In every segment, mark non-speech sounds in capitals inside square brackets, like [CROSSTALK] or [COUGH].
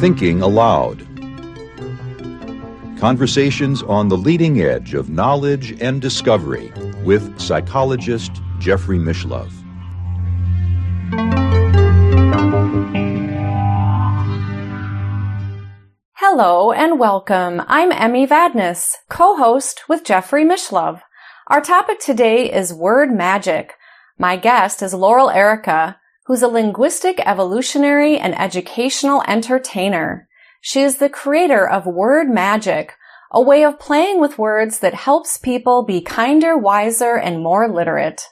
Thinking Aloud. Conversations on the leading edge of knowledge and discovery with psychologist Jeffrey Mishlove. Hello and welcome. I'm Emmy Vadnais, co-host with Jeffrey Mishlove. Our topic today is word magic. My guest is Laurel Airica, who's a linguistic evolutionary and educational entertainer. She is the creator of Word Magic, a way of playing with words that helps people be kinder, wiser, and more literate.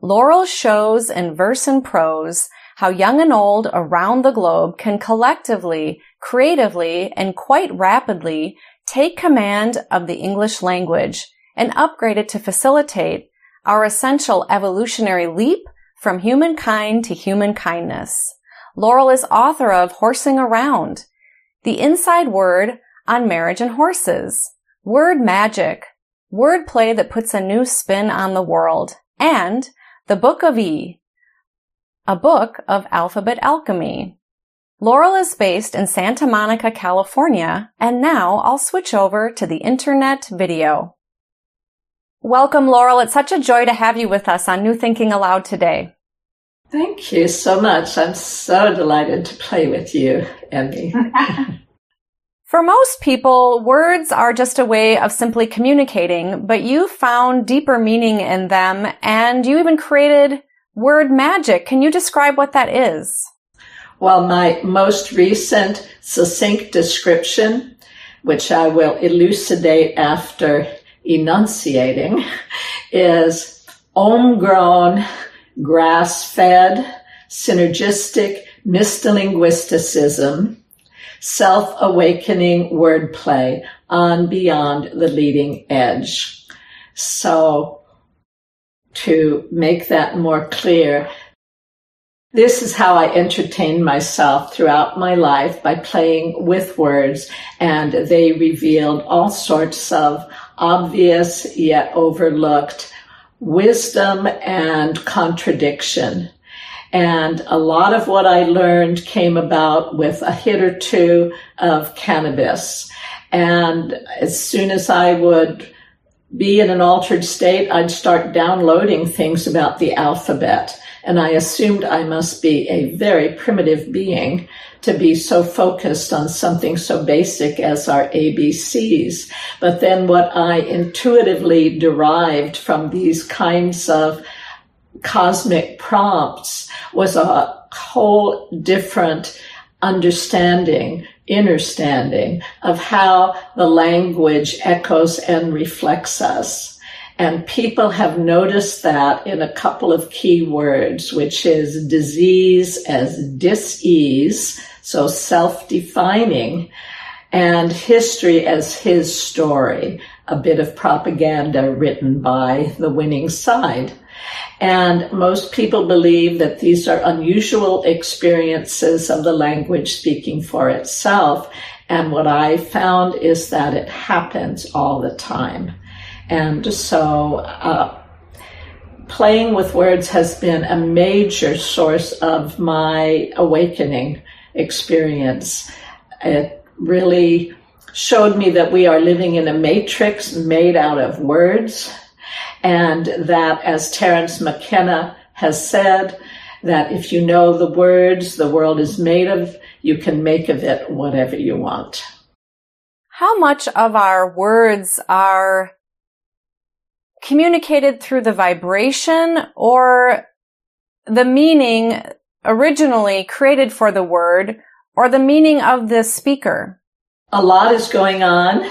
Laurel shows in verse and prose how young and old around the globe can collectively, creatively, and quite rapidly take command of the English language and upgrade it to facilitate our essential evolutionary leap from Humankind to Human Kindness. Laurel is author of Horsing Around, The Inside Word on Marriage and Horses, Word Magic, Wordplay that puts a new spin on the world, and The Book of E, a book of alphabet alchemy. Laurel is based in Santa Monica, California, and now I'll switch over to the internet video. Welcome, Laurel. It's such a joy to have you with us on New Thinking Aloud today. Thank you so much. I'm so delighted to play with you, Emmy. [LAUGHS] [LAUGHS] For most people, words are just a way of simply communicating, but you found deeper meaning in them and you even created word magic. Can you describe what that is? Well, my most recent succinct description, which I will elucidate after enunciating is homegrown, grass-fed, synergistic mystalinguisticism, self-awakening wordplay on beyond the leading edge. So to make that more clear, this is how I entertained myself throughout my life by playing with words and they revealed all sorts of obvious yet overlooked wisdom and contradiction. And a lot of what I learned came about with a hit or two of cannabis. And as soon as I would be in an altered state, I'd start downloading things about the alphabet. And I assumed I must be a very primitive being to be so focused on something so basic as our ABCs. But then what I intuitively derived from these kinds of cosmic prompts was a whole different understanding, understanding of how the language echoes and reflects us. And people have noticed that in a couple of key words, which is disease as dis-ease, so self-defining, and history as his story, a bit of propaganda written by the winning side. And most people believe that these are unusual experiences of the language speaking for itself. And what I found is that it happens all the time. And so, uh, playing with words has been a major source of my awakening experience. It really showed me that we are living in a matrix made out of words and that as Terence McKenna has said, that if you know the words the world is made of, you can make of it whatever you want. How much of our words are communicated through the vibration or the meaning originally created for the word or the meaning of the speaker? A lot is going on,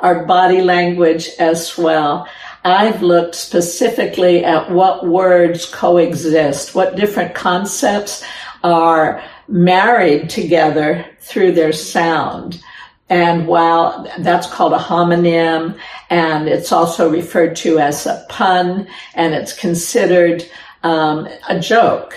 our body language as well. I've looked specifically at what words coexist, what different concepts are married together through their sound. And while that's called a homonym and it's also referred to as a pun and it's considered um, a joke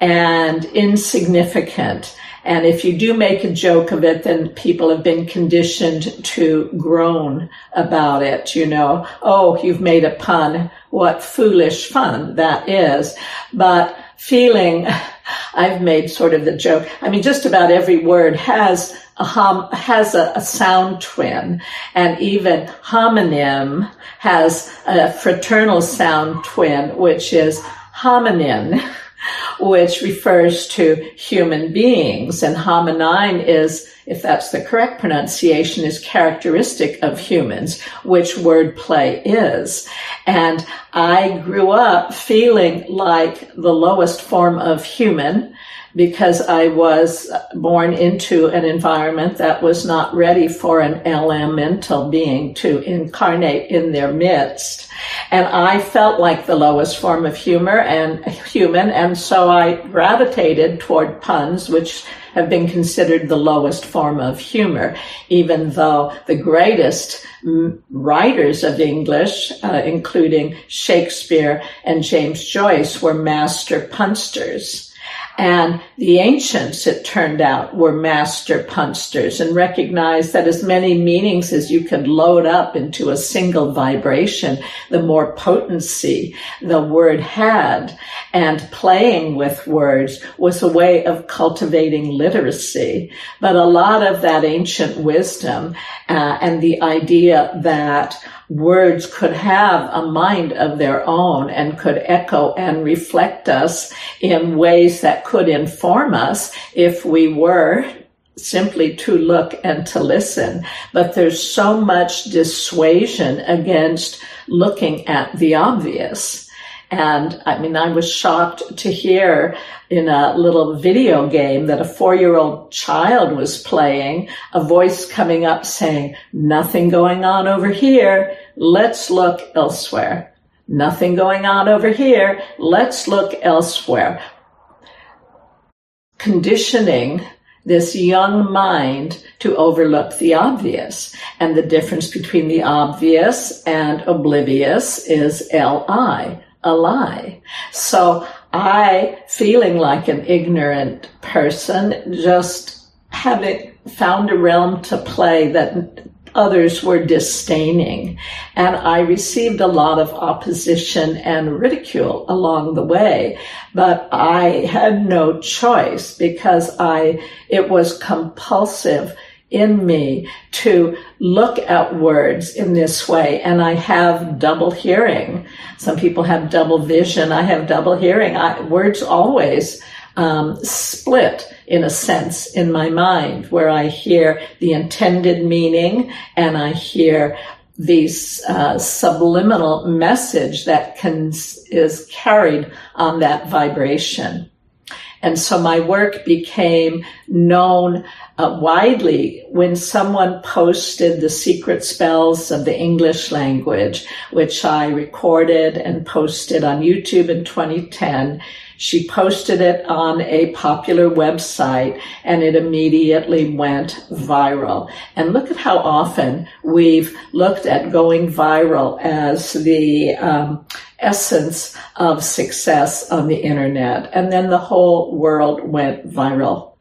and insignificant. And if you do make a joke of it, then people have been conditioned to groan about it. You know, oh, you've made a pun. What foolish fun that is. But feeling, [LAUGHS] I've made sort of the joke. I mean, just about every word has a hum, has a, a sound twin and even homonym has a fraternal sound twin, which is hominin [LAUGHS] which refers to human beings. And hominine is, if that's the correct pronunciation, is characteristic of humans, which wordplay is. And I grew up feeling like the lowest form of human because I was born into an environment that was not ready for an elemental being to incarnate in their midst. And I felt like the lowest form of humor and human. And so I gravitated toward puns, which have been considered the lowest form of humor, even though the greatest writers of English, uh, including Shakespeare and James Joyce, were master punsters. And the ancients, it turned out, were master punsters and recognized that as many meanings as you could load up into a single vibration, the more potency the word had. And playing with words was a way of cultivating literacy. But a lot of that ancient wisdom uh, and the idea that words could have a mind of their own and could echo and reflect us in ways that could inform us if we were simply to look and to listen. But there's so much dissuasion against looking at the obvious. And I mean, I was shocked to hear in a little video game that a four year old child was playing, a voice coming up saying, nothing going on over here. Let's look elsewhere. Nothing going on over here. Let's look elsewhere. Conditioning this young mind to overlook the obvious. And the difference between the obvious and oblivious is Li a lie. So I, feeling like an ignorant person, just having found a realm to play that others were disdaining. And I received a lot of opposition and ridicule along the way, but I had no choice because I, it was compulsive in me to look at words in this way. And I have double hearing. Some people have double vision. I have double hearing. I, words always um, split in a sense in my mind where I hear the intended meaning and I hear these uh, subliminal message that can is carried on that vibration. And so my work became known uh, widely when someone posted the secret spells of the English language, which I recorded and posted on YouTube in 2010. She posted it on a popular website and it immediately went viral. And look at how often we've looked at going viral as the um, essence of success on the internet. And then the whole world went viral.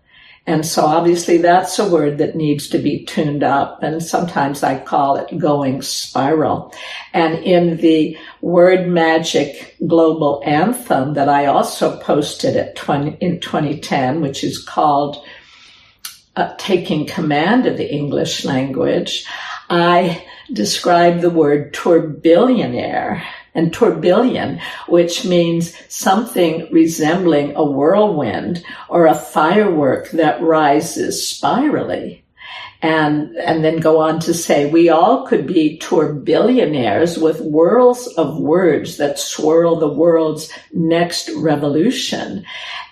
And so obviously that's a word that needs to be tuned up. And sometimes I call it going spiral. And in the word magic global anthem that I also posted at 20, in 2010, which is called uh, taking command of the English language, I describe the word tourbillionaire and tourbillon, which means something resembling a whirlwind or a firework that rises spirally. And, and then go on to say, we all could be tourbillionaires with whirls of words that swirl the world's next revolution.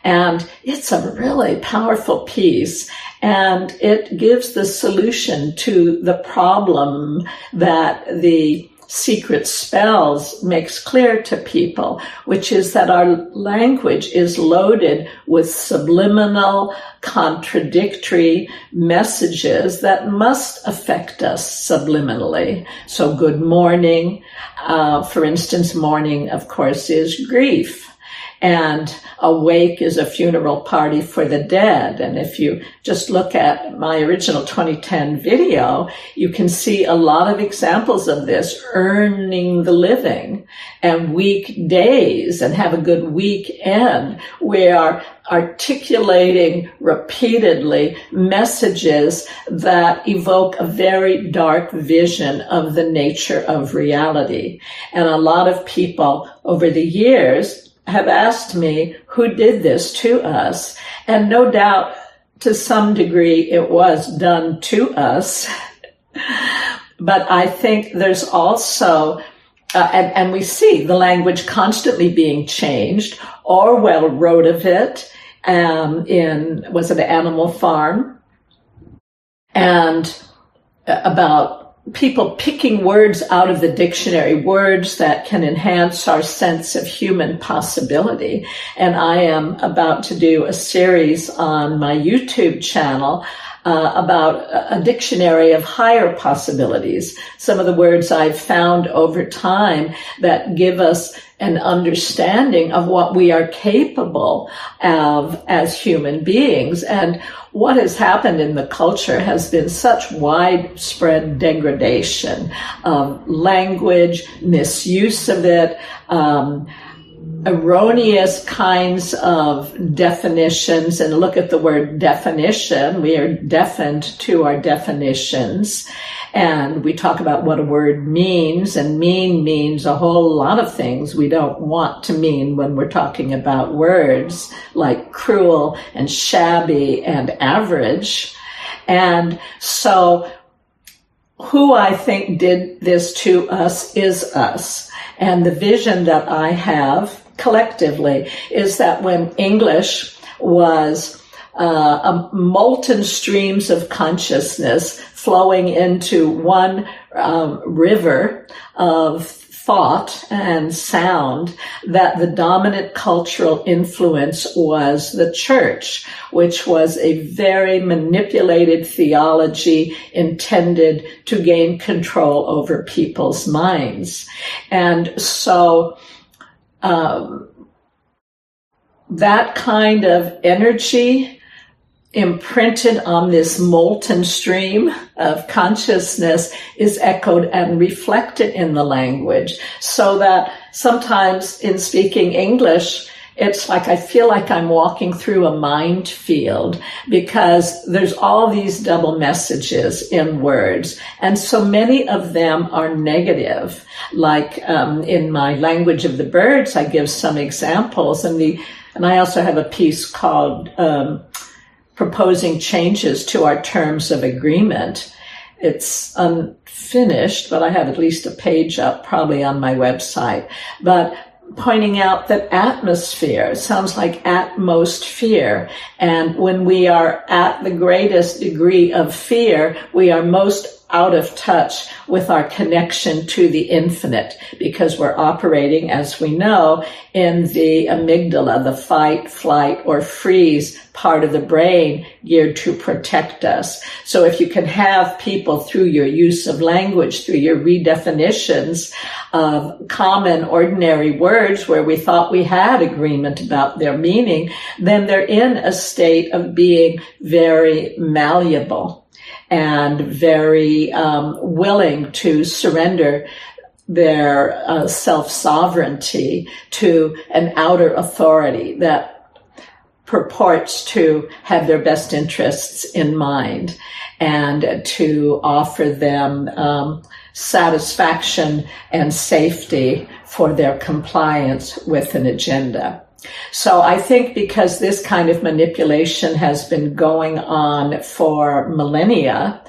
And it's a really powerful piece. And it gives the solution to the problem that the secret spells makes clear to people, which is that our language is loaded with subliminal, contradictory messages that must affect us subliminally. So good morning, uh, for instance, mourning, of course, is grief. And a wake is a funeral party for the dead. And if you just look at my original 2010 video, you can see a lot of examples of this earning the living and weekdays and have a good weekend. We are articulating repeatedly messages that evoke a very dark vision of the nature of reality. And a lot of people over the years have asked me who did this to us. And no doubt to some degree it was done to us. [LAUGHS] but I think there's also, uh, and, and we see the language constantly being changed. Orwell wrote of it um, in, was it Animal Farm? And uh, about people picking words out of the dictionary, words that can enhance our sense of human possibility. And I am about to do a series on my YouTube channel uh, about a dictionary of higher possibilities. Some of the words I've found over time that give us an understanding of what we are capable of as human beings. And what has happened in the culture has been such widespread degradation of language, misuse of it, um, erroneous kinds of definitions and look at the word definition. We are deafened to our definitions. And we talk about what a word means and mean means a whole lot of things we don't want to mean when we're talking about words like cruel and shabby and average. And so who I think did this to us is us. And the vision that I have collectively is that when English was uh, molten streams of consciousness flowing into one um, river of thought and sound that the dominant cultural influence was the church, which was a very manipulated theology intended to gain control over people's minds. And so, um, that kind of energy imprinted on this molten stream of consciousness is echoed and reflected in the language so that sometimes in speaking English, it's like I feel like I'm walking through a mind field because there's all these double messages in words. And so many of them are negative. Like um, in my language of the birds, I give some examples and the, and I also have a piece called, um, proposing changes to our terms of agreement. It's unfinished, but I have at least a page up probably on my website. But pointing out that atmosphere sounds like atmost fear. And when we are at the greatest degree of fear, we are most out of touch with our connection to the infinite because we're operating, as we know, in the amygdala, the fight, flight, or freeze part of the brain geared to protect us. So if you can have people through your use of language, through your redefinitions of common ordinary words where we thought we had agreement about their meaning, then they're in a state of being very malleable and very um, willing to surrender their uh, self sovereignty to an outer authority that purports to have their best interests in mind and to offer them um, satisfaction and safety for their compliance with an agenda. So I think because this kind of manipulation has been going on for millennia,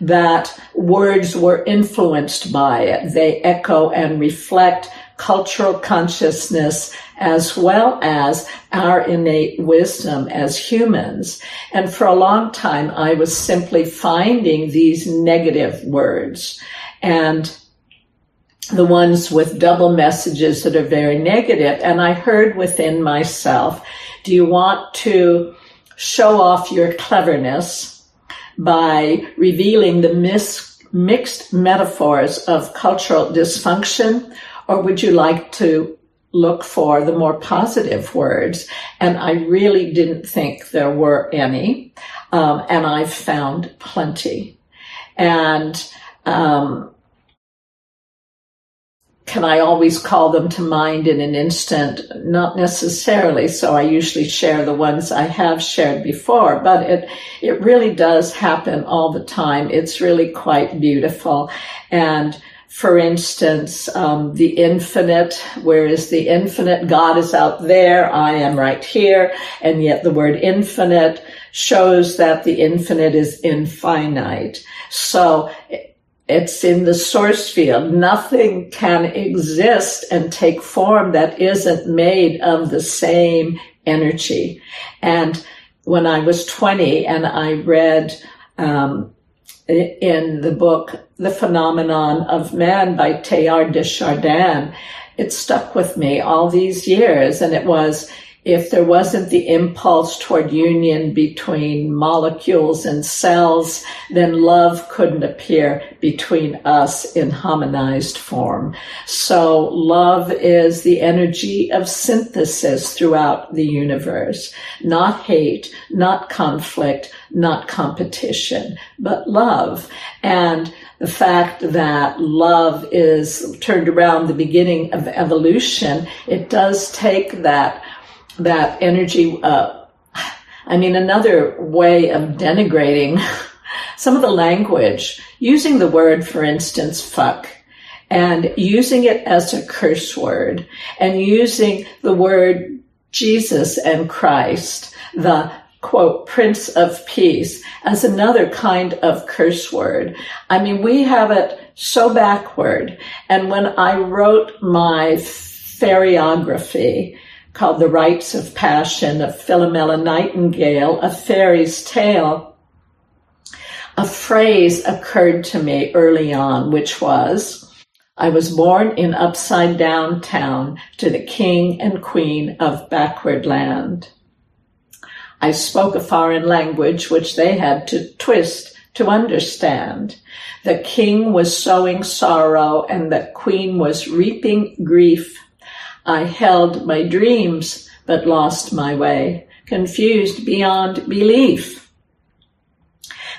that words were influenced by it. They echo and reflect cultural consciousness as well as our innate wisdom as humans. And for a long time, I was simply finding these negative words and the ones with double messages that are very negative. And I heard within myself, do you want to show off your cleverness by revealing the mis- mixed metaphors of cultural dysfunction? Or would you like to look for the more positive words. And I really didn't think there were any. Um, and I've found plenty. And, um, can I always call them to mind in an instant? Not necessarily. So I usually share the ones I have shared before, but it, it really does happen all the time. It's really quite beautiful. And for instance, um, the infinite, where is the infinite, God is out there, I am right here, and yet the word infinite shows that the infinite is infinite. So it's in the source field. Nothing can exist and take form that isn't made of the same energy. And when I was 20 and I read um, in the book The Phenomenon of Man by Teilhard de Chardin, it stuck with me all these years. And it was, if there wasn't the impulse toward union between molecules and cells, then love couldn't appear between us in harmonized form. So love is the energy of synthesis throughout the universe, not hate, not conflict, not competition, but love. And the fact that love is turned around the beginning of evolution, it does take that that energy. Uh, I mean, another way of denigrating [LAUGHS] some of the language, using the word, for instance, fuck, and using it as a curse word, and using the word Jesus and Christ, the quote, Prince of Peace, as another kind of curse word. I mean, we have it so backward. And when I wrote my fairyography, called The Rites of Passion of Philomela Nightingale, a fairy's tale, a phrase occurred to me early on, which was, I was born in upside down town to the king and queen of backward land. I spoke a foreign language which they had to twist to understand. The king was sowing sorrow and the queen was reaping grief. I held my dreams, but lost my way, confused beyond belief.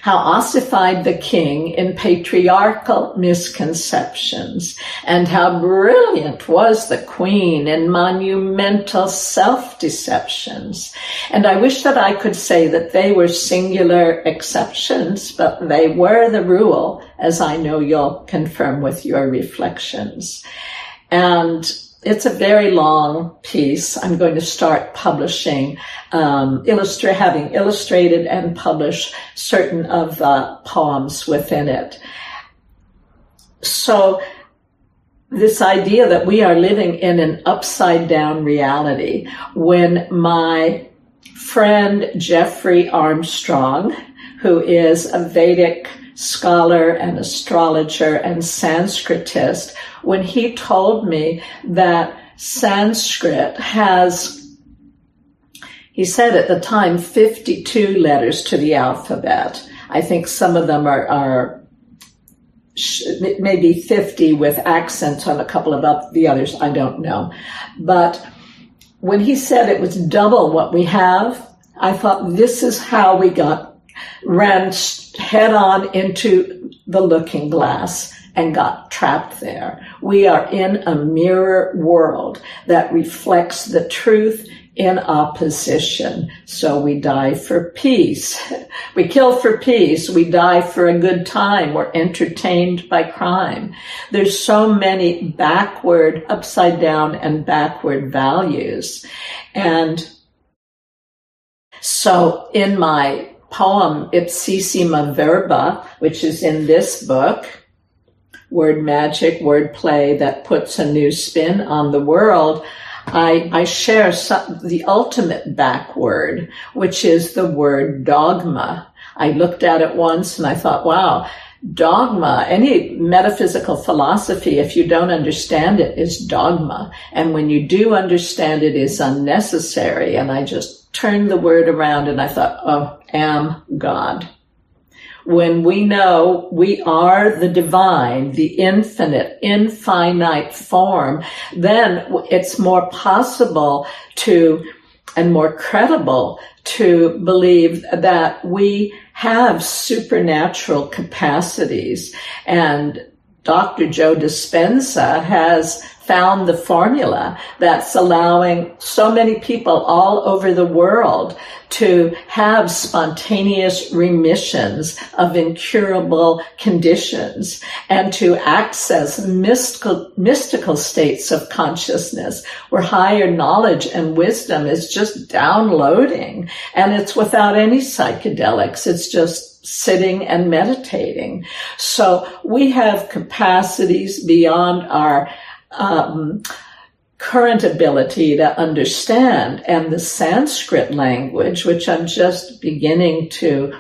How ossified the king in patriarchal misconceptions, and how brilliant was the queen in monumental self-deceptions. And I wish that I could say that they were singular exceptions, but they were the rule, as I know you'll confirm with your reflections. And it's a very long piece. I'm going to start publishing, um, illustra- having illustrated and published certain of the poems within it. So this idea that we are living in an upside down reality when my friend Jeffrey Armstrong, who is a Vedic scholar and astrologer and Sanskritist, when he told me that Sanskrit has he said at the time 52 letters to the alphabet. I think some of them are, are maybe 50 with accents on a couple of the others. I don't know. But when he said it was double what we have, I thought this is how we got ran head on into the looking glass and got trapped there. We are in a mirror world that reflects the truth in opposition. So we die for peace. [LAUGHS] We kill for peace. We die for a good time. We're entertained by crime. There's so many backward, upside down and backward values. And so in my poem Ipsissima Verba, which is in this book, word magic, word play that puts a new spin on the world, I, I share some, the ultimate backword, which is the word dogma. I looked at it once and I thought, wow, dogma, any metaphysical philosophy, if you don't understand it, is dogma. And when you do understand it, is unnecessary. And I just turned the word around and I thought, oh, am God. when we know we are the divine, the infinite, infinite form, then it's more possible to and more credible to believe that we have supernatural capacities and Dr. Joe Dispenza has found the formula that's allowing so many people all over the world to have spontaneous remissions of incurable conditions and to access mystical, mystical states of consciousness where higher knowledge and wisdom is just downloading and it's without any psychedelics. It's just sitting and meditating. So we have capacities beyond our um, current ability to understand and the Sanskrit language, which I'm just beginning to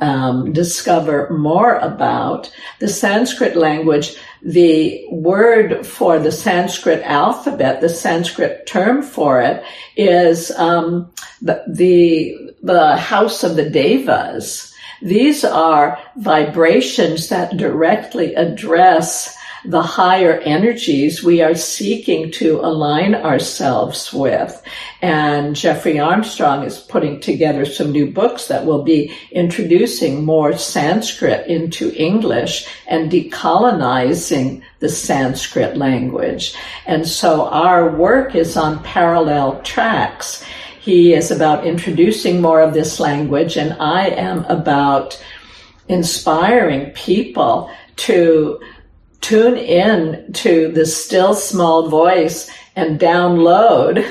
um, discover more about. The Sanskrit language, the word for the Sanskrit alphabet, the Sanskrit term for it is um, the, the the house of the devas. These are vibrations that directly address the higher energies we are seeking to align ourselves with. And Jeffrey Armstrong is putting together some new books that will be introducing more Sanskrit into English and decolonizing the Sanskrit language. And so our work is on parallel tracks. He is about introducing more of this language and I am about inspiring people to tune in to the still small voice and download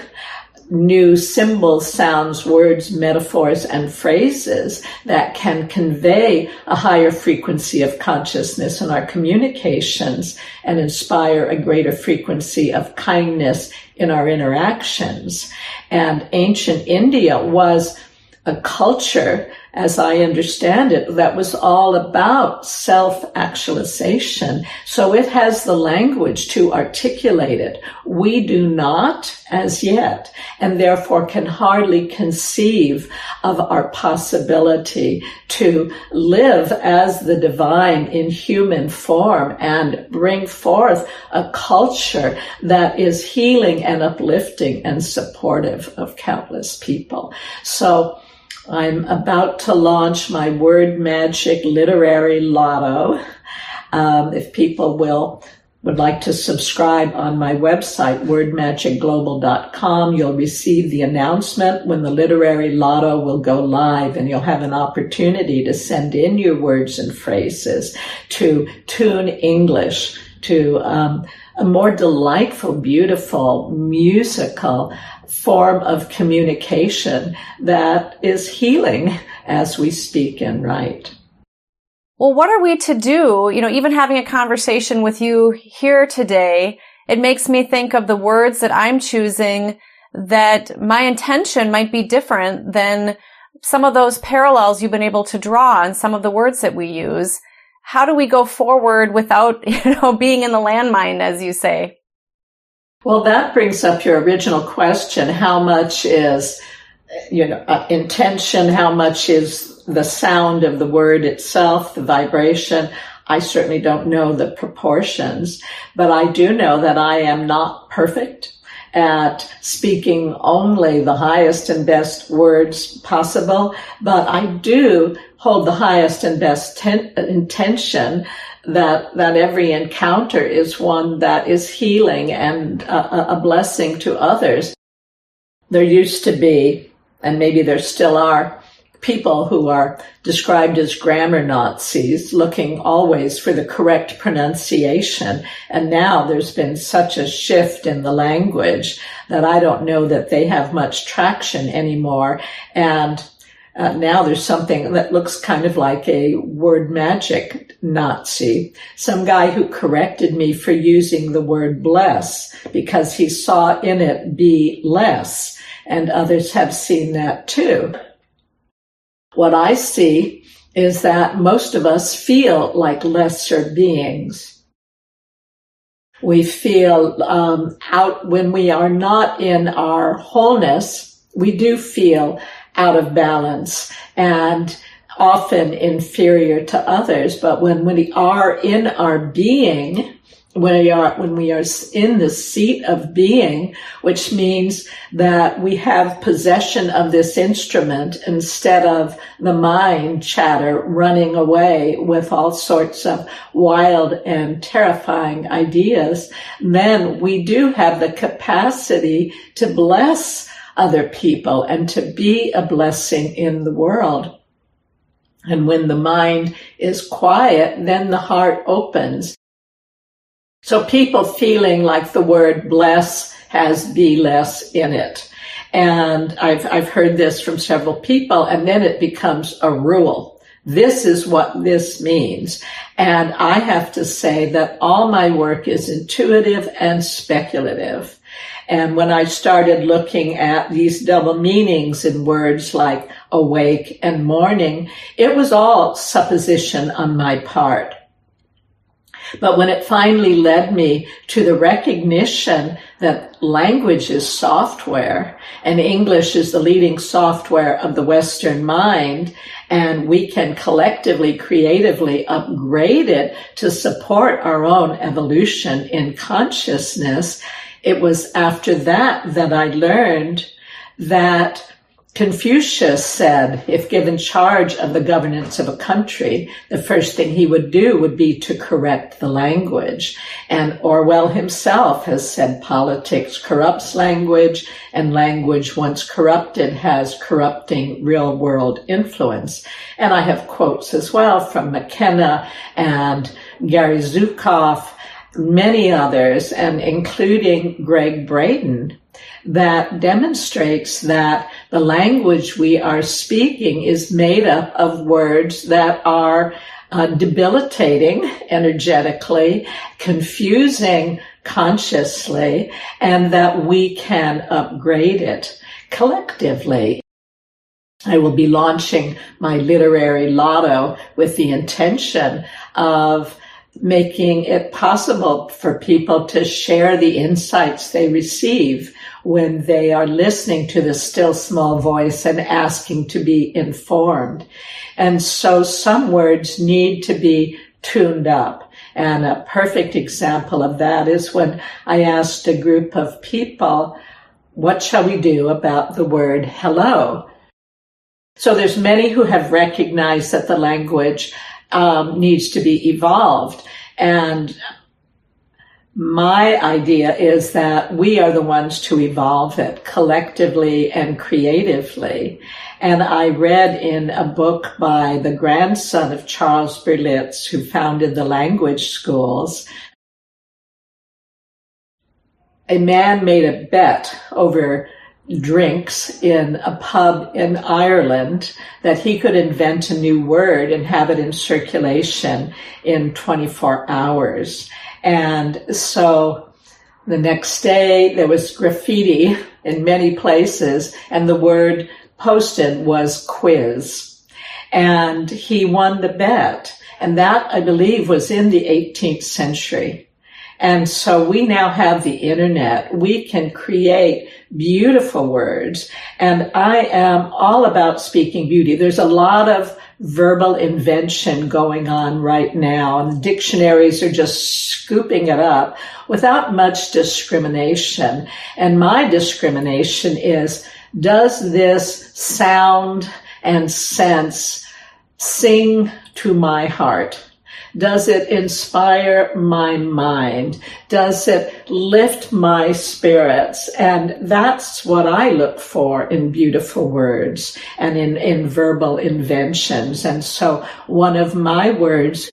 new symbols, sounds, words, metaphors, and phrases that can convey a higher frequency of consciousness in our communications and inspire a greater frequency of kindness in our interactions. And ancient India was a culture as I understand it, that was all about self-actualization. So it has the language to articulate it. We do not as yet, and therefore can hardly conceive of our possibility to live as the divine in human form and bring forth a culture that is healing and uplifting and supportive of countless people. So I'm about to launch my Word Magic Literary Lotto. Um, if people will would like to subscribe on my website, wordmagicglobal.com, you'll receive the announcement when the literary lotto will go live and you'll have an opportunity to send in your words and phrases to Tune English to um, a more delightful, beautiful, musical form of communication that is healing as we speak and write. Well, what are we to do? You know, even having a conversation with you here today, it makes me think of the words that I'm choosing that my intention might be different than some of those parallels you've been able to draw on some of the words that we use. How do we go forward without, [LAUGHS] you know, being in the landmine, as you say? Well, that brings up your original question. How much is, you know, uh, intention? How much is the sound of the word itself, the vibration? I certainly don't know the proportions, but I do know that I am not perfect at speaking only the highest and best words possible, but I do hold the highest and best ten- intention that that every encounter is one that is healing and a, a blessing to others. There used to be, and maybe there still are, people who are described as grammar Nazis looking always for the correct pronunciation. And now there's been such a shift in the language that I don't know that they have much traction anymore. And uh, now there's something that looks kind of like a word magic Nazi. Some guy who corrected me for using the word bless because he saw in it be less. And others have seen that too. What I see is that most of us feel like lesser beings. We feel um, out when we are not in our wholeness. We do feel out of balance. And often inferior to others. But when we are in our being, when we are when we are in the seat of being, which means that we have possession of this instrument instead of the mind chatter running away with all sorts of wild and terrifying ideas, then we do have the capacity to bless other people and to be a blessing in the world. And when the mind is quiet, then the heart opens so people feeling like the word bless has be less in it. And I've, I've heard this from several people and then it becomes a rule. This is what this means. And I have to say that all my work is intuitive and speculative. And when I started looking at these double meanings in words like awake and morning, it was all supposition on my part. But when it finally led me to the recognition that language is software and English is the leading software of the Western mind, and we can collectively, creatively upgrade it to support our own evolution in consciousness, it was after that that I learned that Confucius said if given charge of the governance of a country, the first thing he would do would be to correct the language. And Orwell himself has said politics corrupts language and language once corrupted has corrupting real world influence. And I have quotes as well from McKenna and Gary Zukav, many others, and including Gregg Braden that demonstrates that the language we are speaking is made up of words that are uh, debilitating energetically, confusing consciously, and that we can upgrade it collectively. I will be launching my literary lotto with the intention of making it possible for people to share the insights they receive when they are listening to the still small voice and asking to be informed. And so some words need to be tuned up. And a perfect example of that is when I asked a group of people, what shall we do about the word hello? So there's many who have recognized that the language um, needs to be evolved. And my idea is that we are the ones to evolve it collectively and creatively. And I read in a book by the grandson of Charles Berlitz, who founded the language schools, a man made a bet over drinks in a pub in Ireland that he could invent a new word and have it in circulation in 24 hours. And so the next day there was graffiti in many places and the word posted was quiz. And he won the bet. And that, I believe, was in the 18th century. And so we now have the internet. We can create beautiful words. And I am all about speaking beauty. There's a lot of verbal invention going on right now and dictionaries are just scooping it up without much discrimination. And my discrimination is, does this sound and sense sing to my heart? Does it inspire my mind? Does it lift my spirits? And that's what I look for in beautiful words and in, in verbal inventions. And so one of my words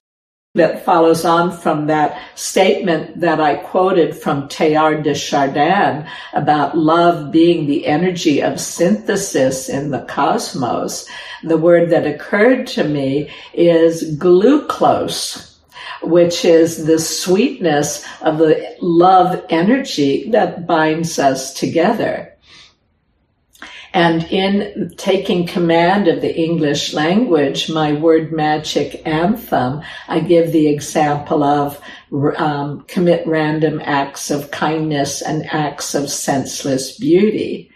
that follows on from that statement that I quoted from Teilhard de Chardin about love being the energy of synthesis in the cosmos. The word that occurred to me is glucose, which is the sweetness of the love energy that binds us together. And in taking command of the English language, my word magic anthem, I give the example of um, commit random acts of kindness and acts of senseless beauty.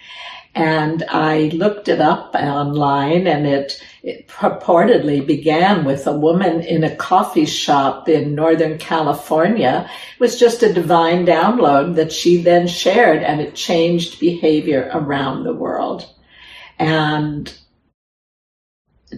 And I looked it up online and it, it purportedly began with a woman in a coffee shop in Northern California. It was just a divine download that she then shared and it changed behavior around the world. And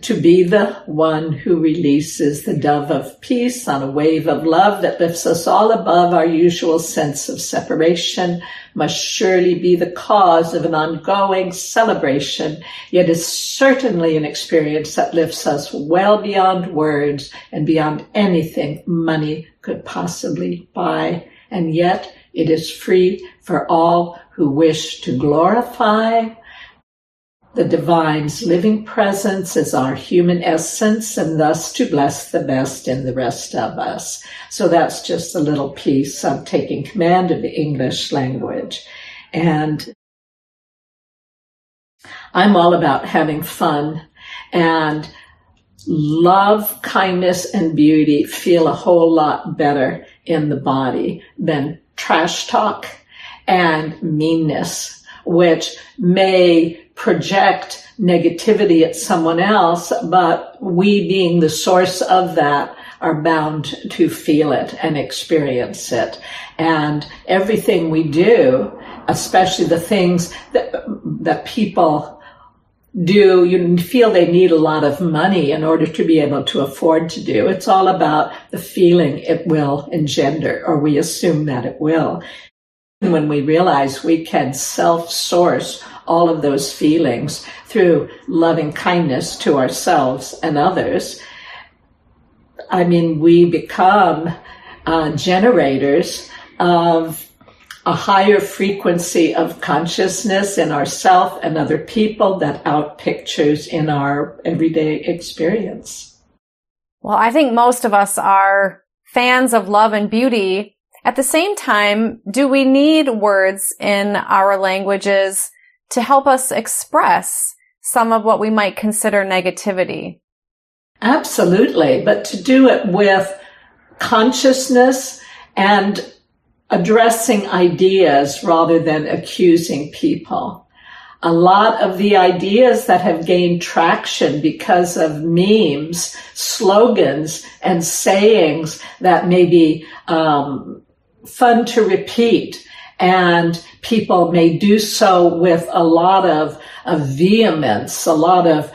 to be the one who releases the dove of peace on a wave of love that lifts us all above our usual sense of separation must surely be the cause of an ongoing celebration, yet is certainly an experience that lifts us well beyond words and beyond anything money could possibly buy. And yet it is free for all who wish to glorify, the divine's living presence is our human essence and thus to bless the best in the rest of us. So that's just a little piece of taking command of the English language. And I'm all about having fun and love, kindness, and beauty feel a whole lot better in the body than trash talk and meanness, which may project negativity at someone else, but we being the source of that are bound to feel it and experience it. And everything we do, especially the things that, that people do, you feel they need a lot of money in order to be able to afford to do. It's all about the feeling it will engender, or we assume that it will. When we realize we can self-source all of those feelings through loving kindness to ourselves and others, I mean, we become uh, generators of a higher frequency of consciousness in ourself and other people that outpictures in our everyday experience. Well, I think most of us are fans of love and beauty. At the same time, do we need words in our languages to help us express some of what we might consider negativity. Absolutely, but to do it with consciousness and addressing ideas rather than accusing people. A lot of the ideas that have gained traction because of memes, slogans, and sayings that may be um, fun to repeat and people may do so with a lot of, of vehemence, a lot of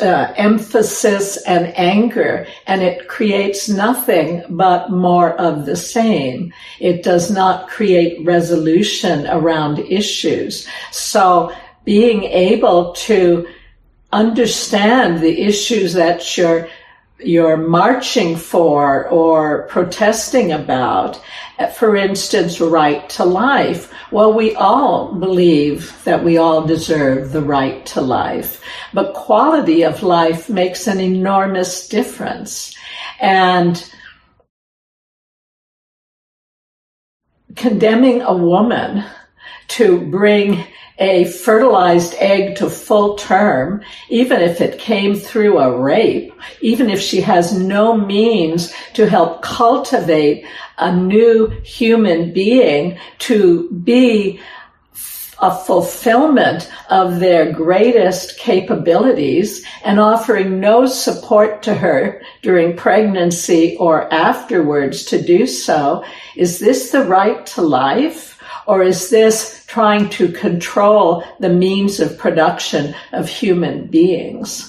uh, emphasis and anger, and it creates nothing but more of the same. It does not create resolution around issues. So being able to understand the issues that you're you're marching for or protesting about. For instance, right to life. Well, we all believe that we all deserve the right to life, but quality of life makes an enormous difference. And condemning a woman to bring a fertilized egg to full term, even if it came through a rape, even if she has no means to help cultivate a new human being to be a fulfillment of their greatest capabilities and offering no support to her during pregnancy or afterwards to do so. Is this the right to life? Or is this trying to control the means of production of human beings?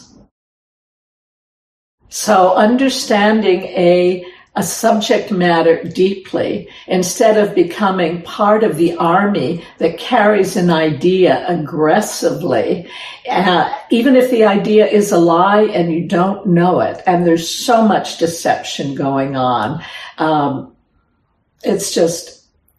So understanding a a subject matter deeply instead of becoming part of the army that carries an idea aggressively, uh, even if the idea is a lie and you don't know it. And there's so much deception going on. Um, it's just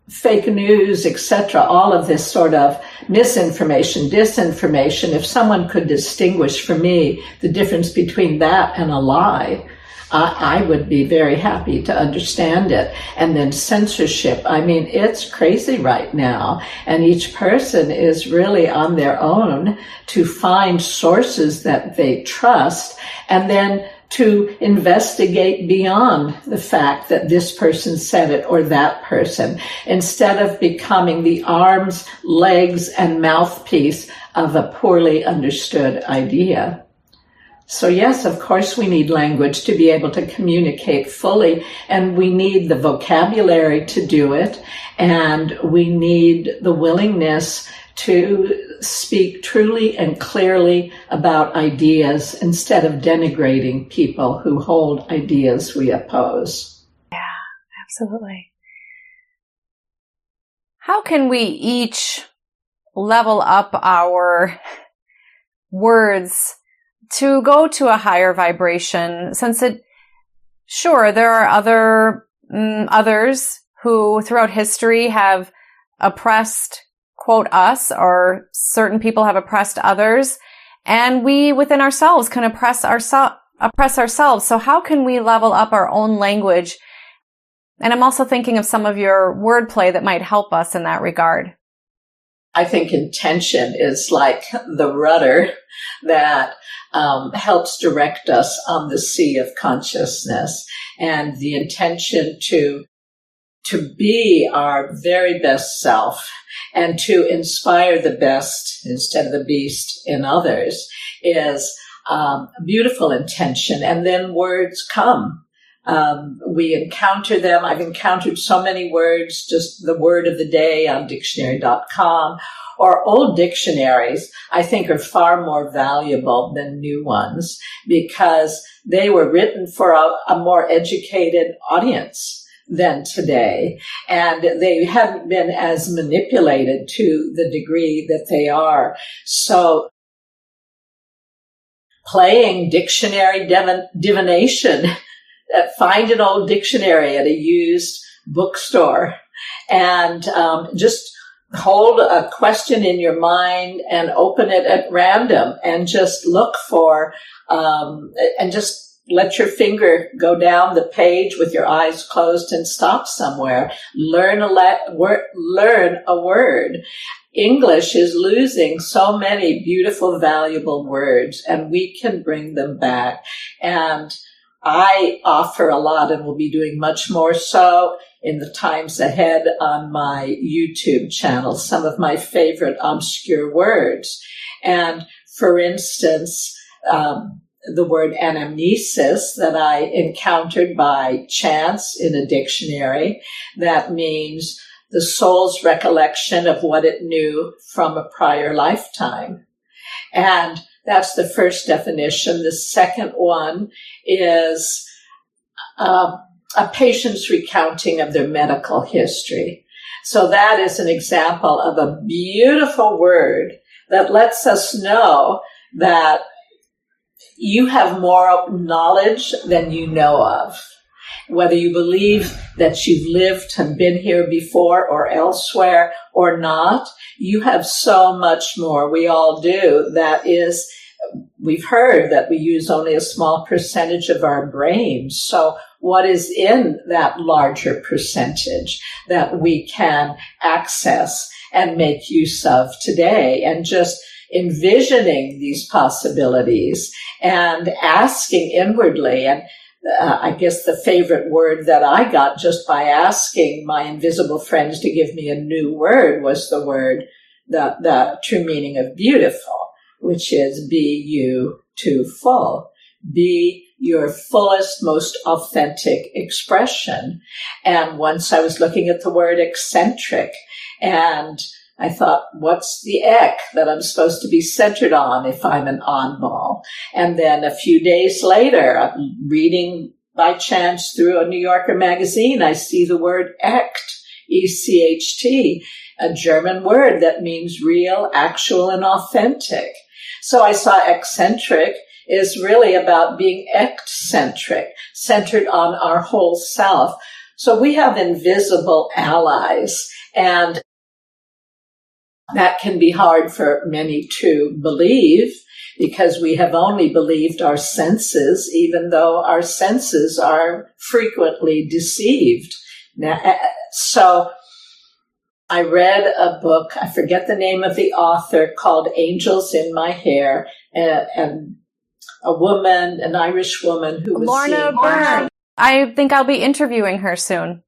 fake news, etc., all of this sort of misinformation, disinformation, if someone could distinguish for me the difference between that and a lie, I, I would be very happy to understand it. And then censorship. I mean, it's crazy right now. And each person is really on their own to find sources that they trust and then to investigate beyond the fact that this person said it or that person instead of becoming the arms, legs, and mouthpiece of a poorly understood idea. So yes, of course we need language to be able to communicate fully and we need the vocabulary to do it and we need the willingness to speak truly and clearly about ideas instead of denigrating people who hold ideas we oppose. Yeah, absolutely. How can we each level up our words to go to a higher vibration since it, sure, there are other, mm, others who throughout history have oppressed, quote, us, or certain people have oppressed others. And we within ourselves can oppress ourselves, oppress ourselves. So how can we level up our own language? And I'm also thinking of some of your wordplay that might help us in that regard. I think intention is like the rudder that um, helps direct us on the sea of consciousness and the intention to to be our very best self and to inspire the best instead of the beast in others is um, a beautiful intention. And then words come. Um, we encounter them. I've encountered so many words, just the word of the day on dictionary.com or old dictionaries, I think are far more valuable than new ones because they were written for a, a more educated audience than today. And they haven't been as manipulated to the degree that they are. So playing dictionary divination [LAUGHS] find an old dictionary at a used bookstore and um, just hold a question in your mind and open it at random and just look for um, and just let your finger go down the page with your eyes closed and stop somewhere learn a le- word learn a word English is losing so many beautiful, valuable words, and we can bring them back. And I offer a lot and will be doing much more so in the times ahead on my YouTube channel, some of my favorite obscure words. And for instance, um, the word anamnesis that I encountered by chance in a dictionary. That means the soul's recollection of what it knew from a prior lifetime. And that's the first definition. The second one is uh, a patient's recounting of their medical history. So that is an example of a beautiful word that lets us know that you have more knowledge than you know of. Whether you believe that you've lived and been here before or elsewhere or not, you have so much more. We all do. That is, we've heard that we use only a small percentage of our brains. So what is in that larger percentage that we can access and make use of today and just envisioning these possibilities and asking inwardly and uh, I guess the favorite word that I got just by asking my invisible friends to give me a new word was the word, the, the true meaning of beautiful, which is be you to full. Be your fullest, most authentic expression. And once I was looking at the word eccentric and I thought, what's the ek that I'm supposed to be centered on if I'm an oddball? And then a few days later, I'm reading by chance through a New Yorker magazine, I see the word echt, E-C-H-T, a German word that means real, actual, and authentic. So I saw eccentric is really about being eccentric, centered on our whole self. So we have invisible allies and that can be hard for many to believe because we have only believed our senses, even though our senses are frequently deceived. Now, eh, so I read a book, I forget the name of the author, called Angels in My Hair, and, and a woman, an Irish woman who was Lorna Byrne. I think I'll be interviewing her soon.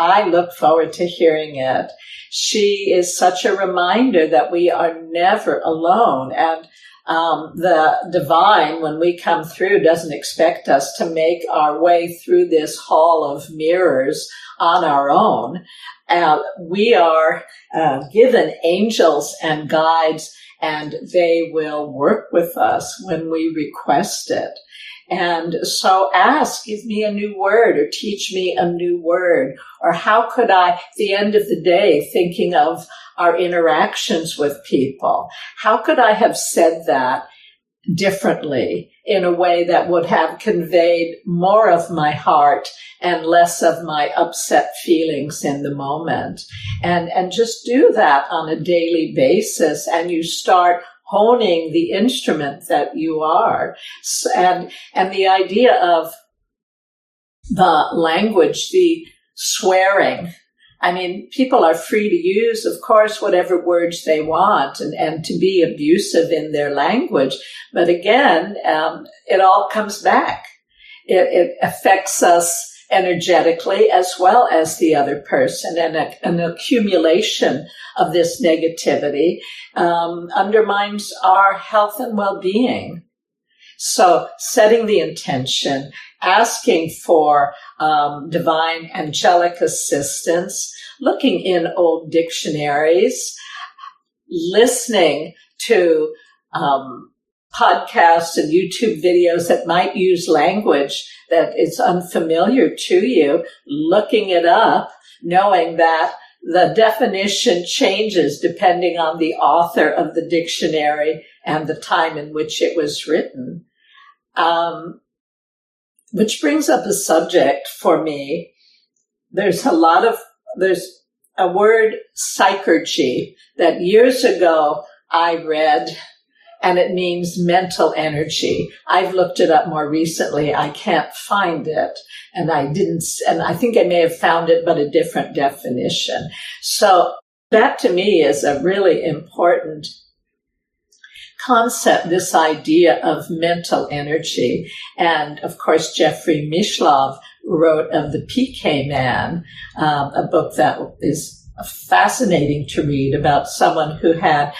I look forward to hearing it. She is such a reminder that we are never alone. And um, the divine, when we come through, doesn't expect us to make our way through this hall of mirrors on our own. Uh, we are uh, given angels and guides, and they will work with us when we request it. And so ask, give me a new word or teach me a new word. Or how could I, at the end of the day, thinking of our interactions with people, how could I have said that differently in a way that would have conveyed more of my heart and less of my upset feelings in the moment? And, and just do that on a daily basis and you start honing the instrument that you are. And, and the idea of the language, the swearing, I mean, people are free to use, of course, whatever words they want and, and to be abusive in their language. But again, um, it all comes back. It, it, affects us energetically as well as the other person and a, an accumulation of this negativity um, undermines our health and well-being. So setting the intention, asking for um, divine angelic assistance, looking in old dictionaries, listening to um, podcasts and YouTube videos that might use language that is unfamiliar to you, looking it up, knowing that the definition changes depending on the author of the dictionary and the time in which it was written. Um, which brings up a subject for me. There's a lot of, there's a word psychergy that years ago I read and it means mental energy. I've looked it up more recently. I can't find it. And I didn't, and I think I may have found it, but a different definition. So that to me is a really important concept, this idea of mental energy. And of course, Jeffrey Mishlove wrote of the PK Man, um, a book that is fascinating to read about someone who had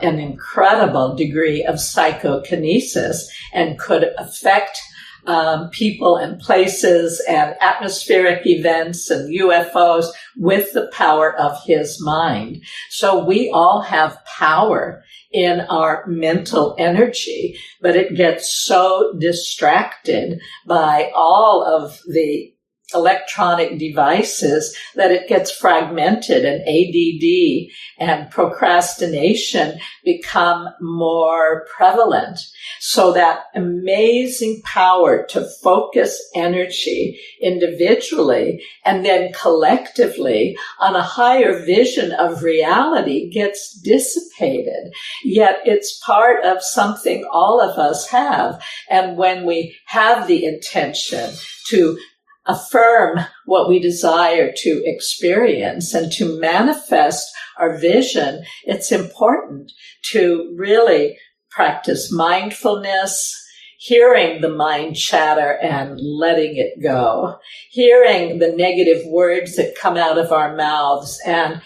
an incredible degree of psychokinesis and could affect um, people and places and atmospheric events and UFOs with the power of his mind. So we all have power in our mental energy, but it gets so distracted by all of the electronic devices that it gets fragmented and ADD and procrastination become more prevalent. So that amazing power to focus energy individually and then collectively on a higher vision of reality gets dissipated. Yet it's part of something all of us have. And when we have the intention to affirm what we desire to experience and to manifest our vision, it's important to really practice mindfulness, hearing the mind chatter and letting it go, hearing the negative words that come out of our mouths and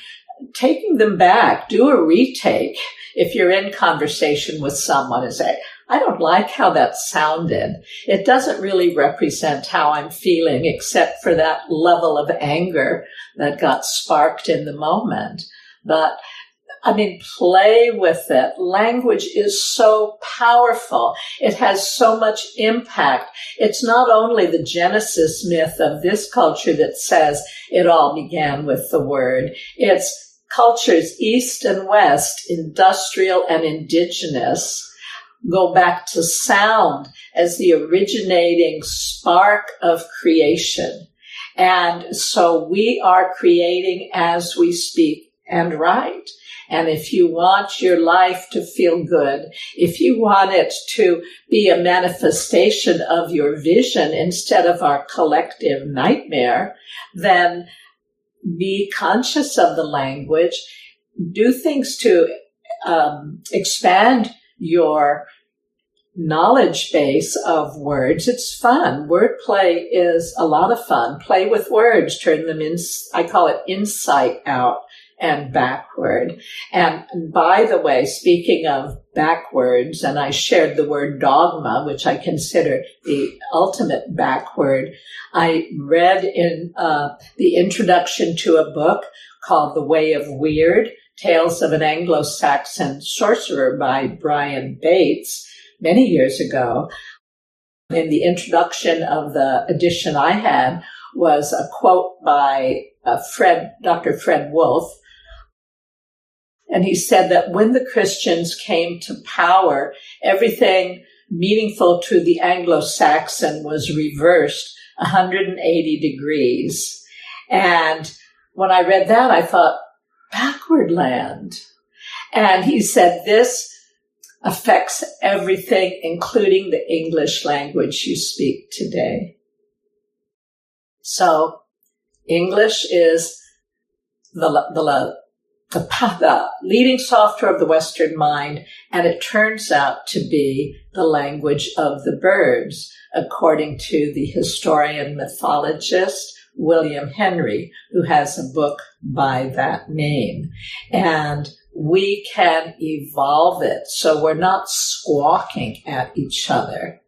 taking them back. Do a retake if you're in conversation with someone and say, I don't like how that sounded. It doesn't really represent how I'm feeling except for that level of anger that got sparked in the moment. But I mean, play with it. Language is so powerful. It has so much impact. It's not only the Genesis myth of this culture that says it all began with the word. It's cultures east and west, industrial and indigenous, go back to sound as the originating spark of creation. And so we are creating as we speak and write. And if you want your life to feel good, if you want it to be a manifestation of your vision instead of our collective nightmare, then be conscious of the language, do things to um, expand your knowledge base of words. It's fun. Wordplay is a lot of fun. Play with words, turn them in, I call it insight out and backward. And by the way, speaking of backwards, and I shared the word dogma, which I consider the ultimate backward. I read in uh, the introduction to a book called The Way of Wyrd, Tales of an Anglo-Saxon Sorcerer by Brian Bates many years ago. In the introduction of the edition I had was a quote by uh, Fred, Dr. Fred Wolf, and he said that when the Christians came to power, everything meaningful to the Anglo-Saxon was reversed 180 degrees. And when I read that, I thought, backward land. And he said, this affects everything, including the English language you speak today. So English is the, the, the, the leading software of the Western mind, and it turns out to be the language of the birds, according to the historian mythologist William Henry, who has a book by that name. And we can evolve it so we're not squawking at each other.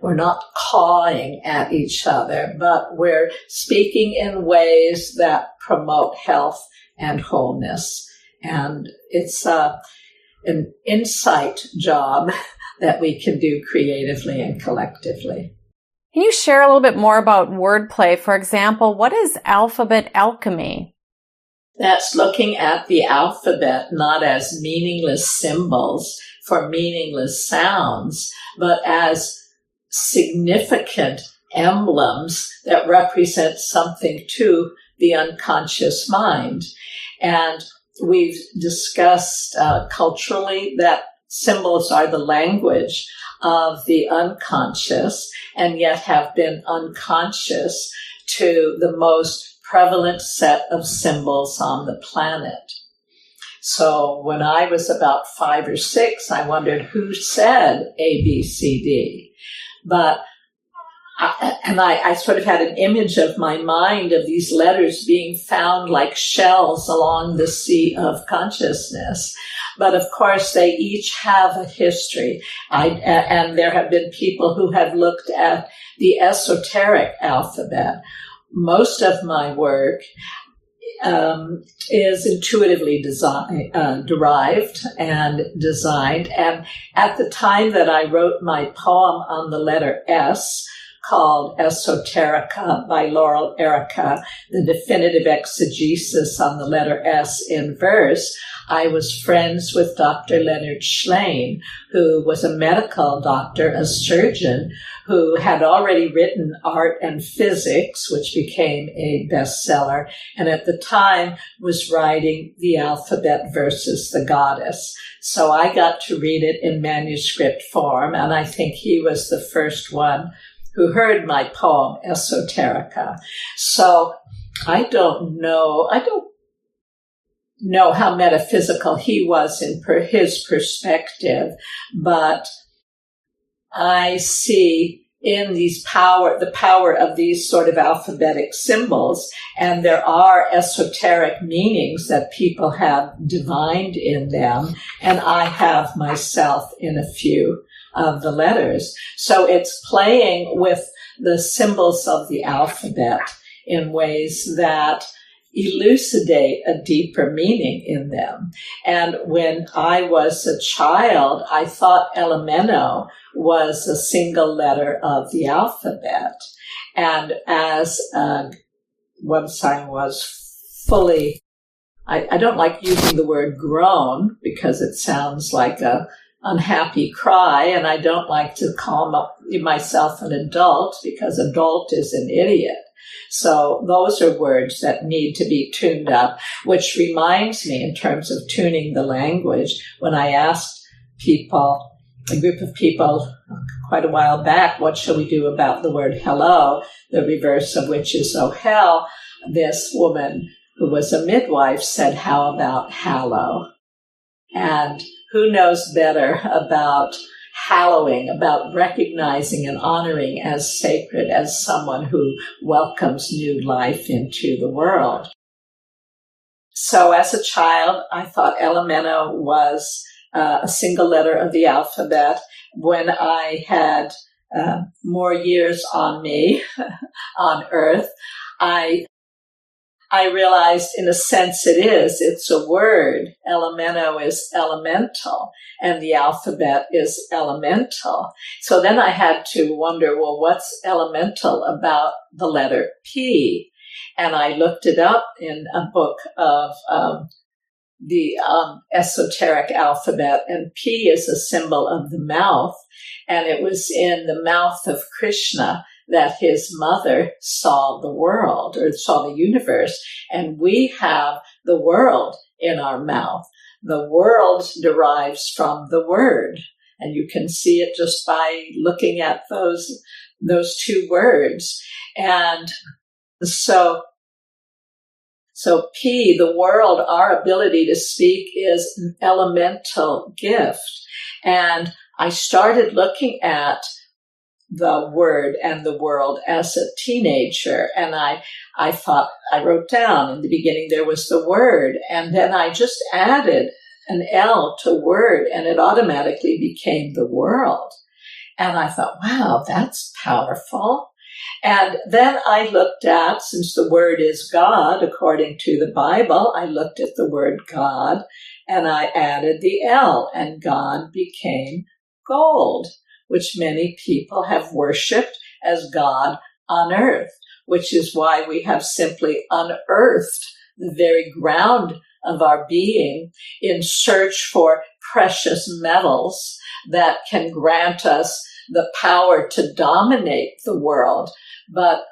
We're not cawing at each other, but we're speaking in ways that promote health and wholeness. And it's uh, an insight job [LAUGHS] that we can do creatively and collectively. Can you share a little bit more about wordplay? For example, what is alphabet alchemy? That's looking at the alphabet not as meaningless symbols for meaningless sounds, but as significant emblems that represent something to the unconscious mind. And we've discussed uh, culturally that symbols are the language of the unconscious and yet have been unconscious to the most prevalent set of symbols on the planet. So when I was about five or six, I wondered who said A, B, C, D. But I, and I, I, sort of had an image of my mind of these letters being found like shells along the sea of consciousness. But of course, they each have a history. I, and there have been people who have looked at the esoteric alphabet. Most of my work um, is intuitively design, uh, derived and designed. And at the time that I wrote my poem on the letter S, called Esoterica by Laurel Airica, the definitive exegesis on the letter S in verse, I was friends with Dr. Leonard Shlain, who was a medical doctor, a surgeon, who had already written Art and Physics, which became a bestseller, and at the time was writing The Alphabet versus the Goddess. So I got to read it in manuscript form, and I think he was the first one who heard my poem, Esoterica. So I don't know, I don't know how metaphysical he was in per his perspective, but I see in these power, the power of these sort of alphabetic symbols. And there are esoteric meanings that people have divined in them. And I have myself in a few of the letters. So it's playing with the symbols of the alphabet in ways that elucidate a deeper meaning in them. And when I was a child, I thought Elemento was a single letter of the alphabet. And as uh, once I was fully, I, I don't like using the word grown because it sounds like a unhappy cry, and I don't like to call myself an adult because adult is an idiot. So those are words that need to be tuned up, which reminds me in terms of tuning the language, when I asked people, a group of people quite a while back, what shall we do about the word hello, the reverse of which is oh hell, this woman who was a midwife said, how about hallow? And who knows better about hallowing, about recognizing and honoring as sacred as someone who welcomes new life into the world. So as a child, I thought Elemento was uh, a single letter of the alphabet. When I had uh, more years on me [LAUGHS] on earth, I I realized in a sense it is. It's a word. Elemento is elemental and the alphabet is elemental. So then I had to wonder, well, what's elemental about the letter P? And I looked it up in a book of um, the um, esoteric alphabet, and P is a symbol of the mouth, and it was in the mouth of Krishna that his mother saw the world or saw the universe, and we have the world in our mouth. The world derives from the word, and you can see it just by looking at those those two words. And so so P, the world, our ability to speak is an elemental gift. And I started looking at the word and the world as a teenager. And I, I thought, I wrote down in the beginning there was the word. And then I just added an L to word and it automatically became the world. And I thought, wow, that's powerful. And then I looked at, since the word is God, according to the Bible, I looked at the word God and I added the L and God became gold which many people have worshiped as God on earth, which is why we have simply unearthed the very ground of our being in search for precious metals that can grant us the power to dominate the world. But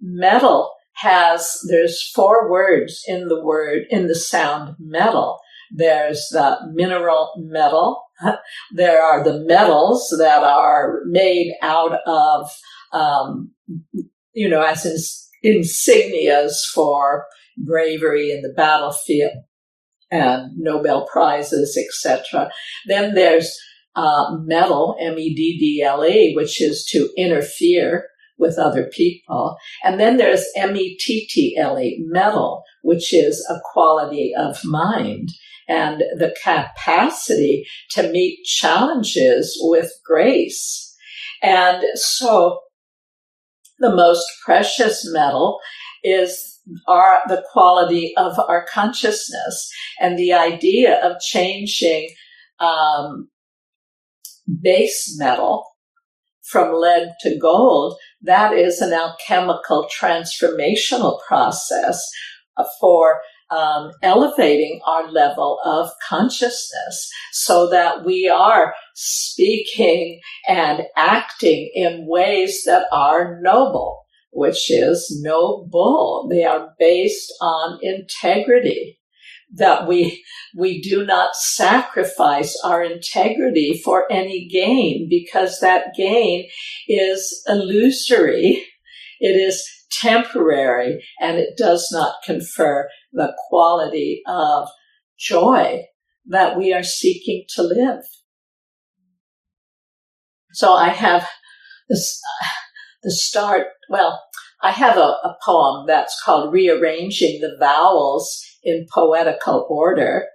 metal has, there's four words in the word, in the sound metal. There's the mineral metal. [LAUGHS] there are the medals that are made out of, um, you know, as in, insignias for bravery in the battlefield and Nobel prizes, etc. Then there's uh, meddle, M-E-D-D-L-E, which is to interfere with other people. And then there's M-E-T-T-L-E, mettle, which is a quality of mind and the capacity to meet challenges with grace. And so the most precious metal is our, the quality of our consciousness and the idea of changing um, base metal from lead to gold, that is an alchemical transformational process for um, elevating our level of consciousness so that we are speaking and acting in ways that are noble, which is noble. They are based on integrity. That we, we do not sacrifice our integrity for any gain because that gain is illusory. It is temporary and it does not confer the quality of joy that we are seeking to live. So I have this, the start, well, I have a, a poem that's called Rearranging the Vowels in Poetical Order,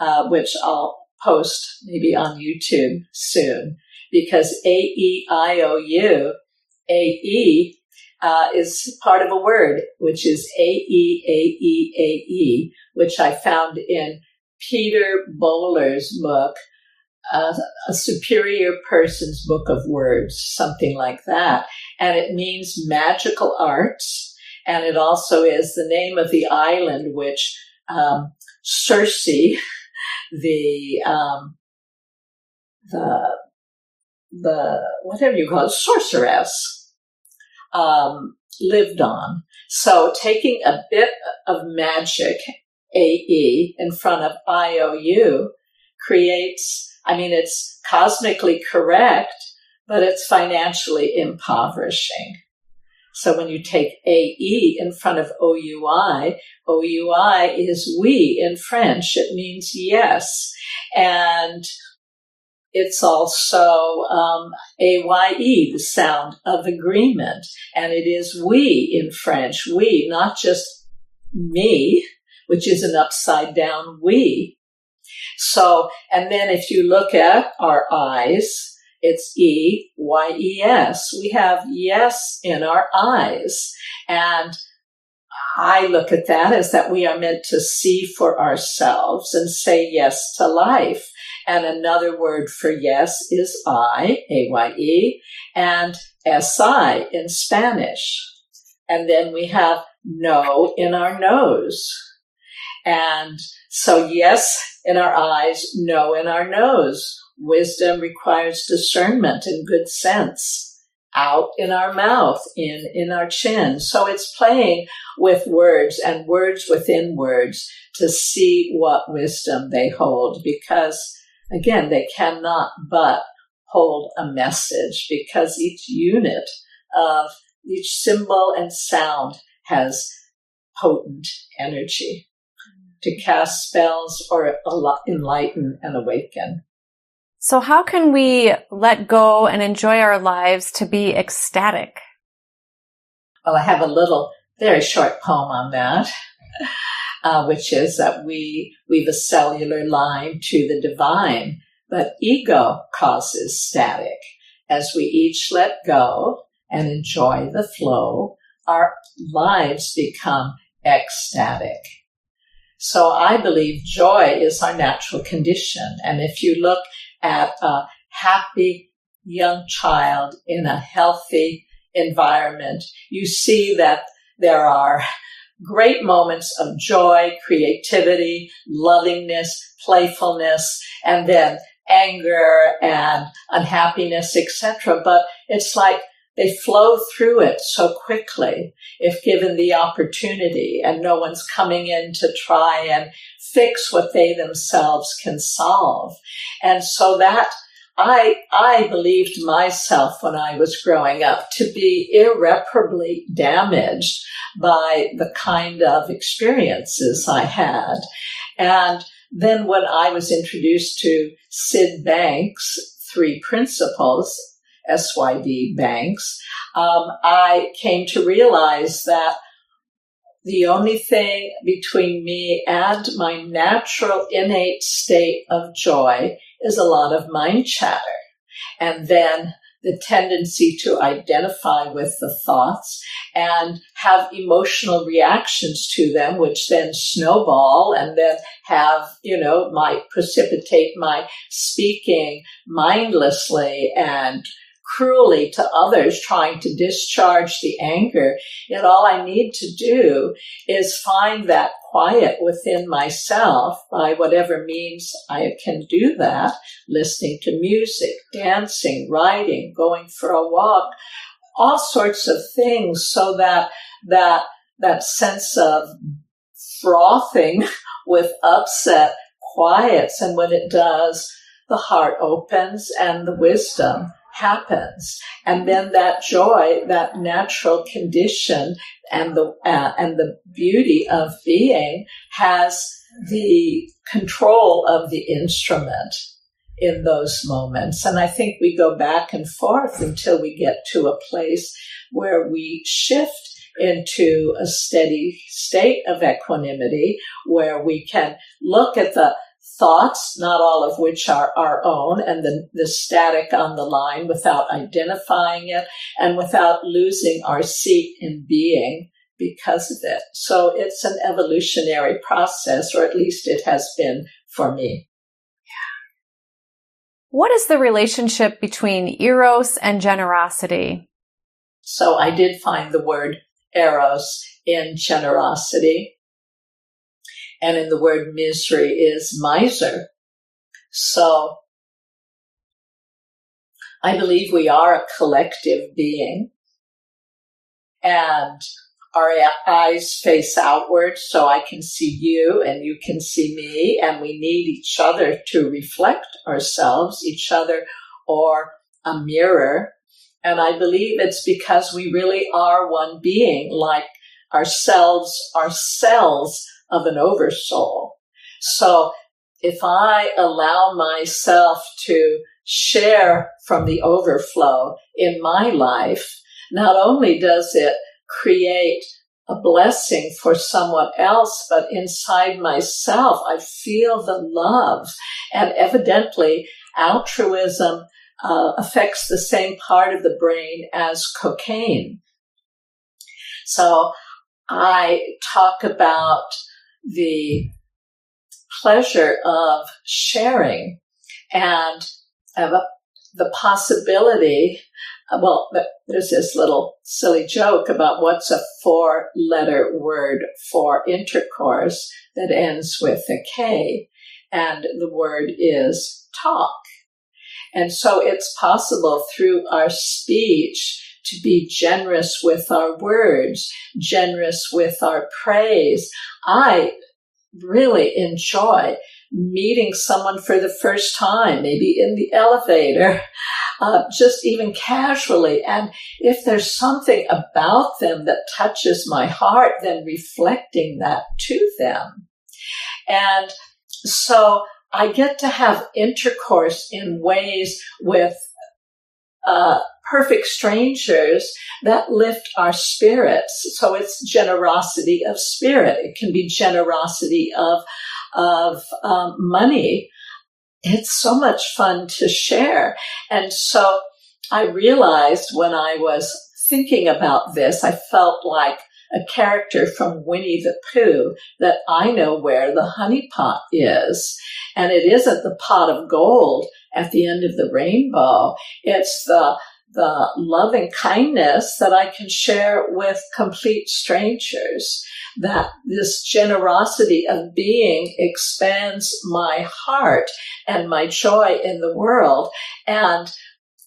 uh, which I'll post maybe on YouTube soon because A E I O U, A E uh, is part of a word, which is A-E-A-E-A-E, which I found in Peter Bowler's book, uh, A Superior Person's Book of Words, something like that. And it means magical arts. And it also is the name of the island which um, Circe, [LAUGHS] the, um, the, the, whatever you call it, sorceress, um, lived on. So taking a bit of magic, AE, in front of IOU creates, I mean, it's cosmically correct, but it's financially impoverishing. So when you take AE in front of OUI, OUI is we in French. It means yes. And it's also um, AYE, the sound of agreement. And it is we in French, we, not just me, which is an upside down we. So, and then if you look at our eyes, it's E Y E S. We have yes in our eyes. And I look at that as that we are meant to see for ourselves and say yes to life. And another word for yes is I, A-Y-E, and S-I in Spanish. And then we have no in our nose. And so yes in our eyes, no in our nose. Wisdom requires discernment and good sense out in our mouth, in, in our chin. So it's playing with words and words within words to see what wisdom they hold because again, they cannot but hold a message because each unit of each symbol and sound has potent energy to cast spells or enlighten and awaken. So how can we let go and enjoy our lives to be ecstatic? Well, I have a little, very short poem on that, uh, which is that we weave a cellular line to the divine, but ego causes static. As we each let go and enjoy the flow, our lives become ecstatic. So I believe joy is our natural condition. And if you look at a happy young child in a healthy environment, you see that there are great moments of joy, creativity, lovingness, playfulness, and then anger and unhappiness, etc. But it's like they flow through it so quickly if given the opportunity and no one's coming in to try and fix what they themselves can solve. And so that I, I believed myself when I was growing up to be irreparably damaged by the kind of experiences I had. And then when I was introduced to Syd Banks' three principles, SYD Banks, um, I came to realize that the only thing between me and my natural innate state of joy is a lot of mind chatter. And then the tendency to identify with the thoughts and have emotional reactions to them, which then snowball and then have, you know, might precipitate my speaking mindlessly and cruelly to others trying to discharge the anger. Yet all I need to do is find that quiet within myself by whatever means I can do that, listening to music, dancing, writing, going for a walk, all sorts of things so that that that sense of frothing [LAUGHS] with upset quiets and when it does the heart opens and the wisdom happens. And then that joy, that natural condition and the, uh, and the beauty of being has the control of the instrument in those moments. And I think we go back and forth until we get to a place where we shift into a steady state of equanimity where we can look at the thoughts, not all of which are our own, and the, the static on the line without identifying it and without losing our seat in being because of it. So it's an evolutionary process, or at least it has been for me. What is the relationship between eros and generosity? So I did find the word eros in generosity and in the word misery is miser. So I believe we are a collective being and our eyes face outward so I can see you and you can see me and we need each other to reflect ourselves, each other or a mirror. And I believe it's because we really are one being like ourselves, our cells of an oversoul. So if I allow myself to share from the overflow in my life, not only does it create a blessing for someone else, but inside myself, I feel the love. And evidently, altruism uh, affects the same part of the brain as cocaine. So I talk about the pleasure of sharing and of the possibility. Uh, well, there's this little silly joke about what's a four letter word for intercourse that ends with a K. And the word is talk. And so it's possible through our speech to be generous with our words, generous with our praise. I really enjoy meeting someone for the first time, maybe in the elevator, [LAUGHS] uh, just even casually. And if there's something about them that touches my heart, then reflecting that to them. And so I get to have intercourse in ways with uh, perfect strangers that lift our spirits. So it's generosity of spirit. It can be generosity of of um, money. It's so much fun to share. And so I realized when I was thinking about this, I felt like a character from Winnie the Pooh that I know where the honey pot is. And it isn't the pot of gold at the end of the rainbow. It's the the loving kindness that I can share with complete strangers. That this generosity of being expands my heart and my joy in the world. And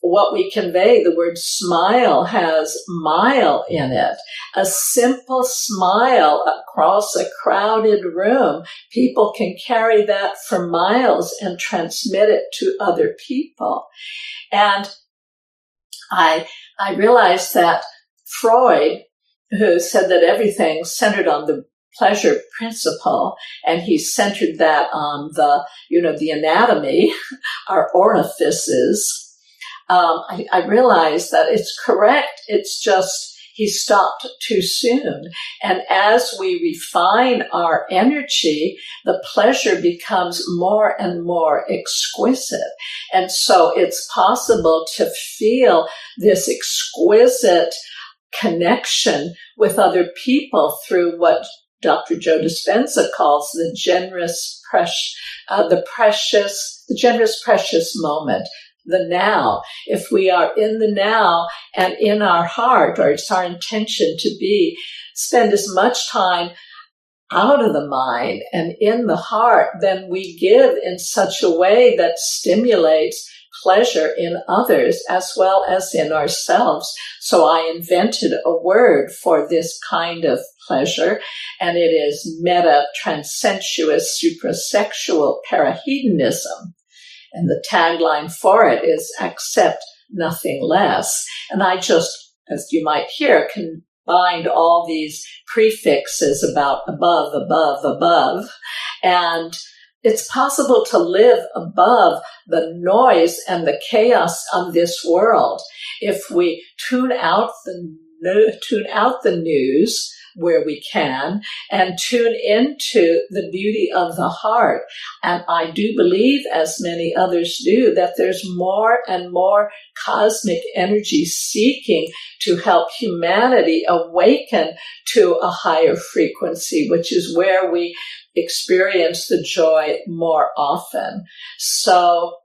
what we convey, the word smile has mile in it. A simple smile across a crowded room. People can carry that for miles and transmit it to other people. And I, I realized that Freud, who said that everything centered on the pleasure principle, and he centered that on the, you know, the anatomy, [LAUGHS] our orifices. Um, I, I realized that it's correct. It's just he stopped too soon. And as we refine our energy, the pleasure becomes more and more exquisite. And so it's possible to feel this exquisite connection with other people through what Dr. Joe Dispenza calls the generous, precious, uh, the precious, the generous, precious moment the now. If we are in the now and in our heart, or it's our intention to be, spend as much time out of the mind and in the heart, then we give in such a way that stimulates pleasure in others as well as in ourselves. So I invented a word for this kind of pleasure, and it is meta transensuous suprasexual parahedonism. And the tagline for it is accept nothing less. And I just, as you might hear, combined all these prefixes about above, above, above. And it's possible to live above the noise and the chaos of this world if we tune out the tune out the news where we can and tune into the beauty of the heart. And I do believe, as many others do, that there's more and more cosmic energy seeking to help humanity awaken to a higher frequency, which is where we experience the joy more often. So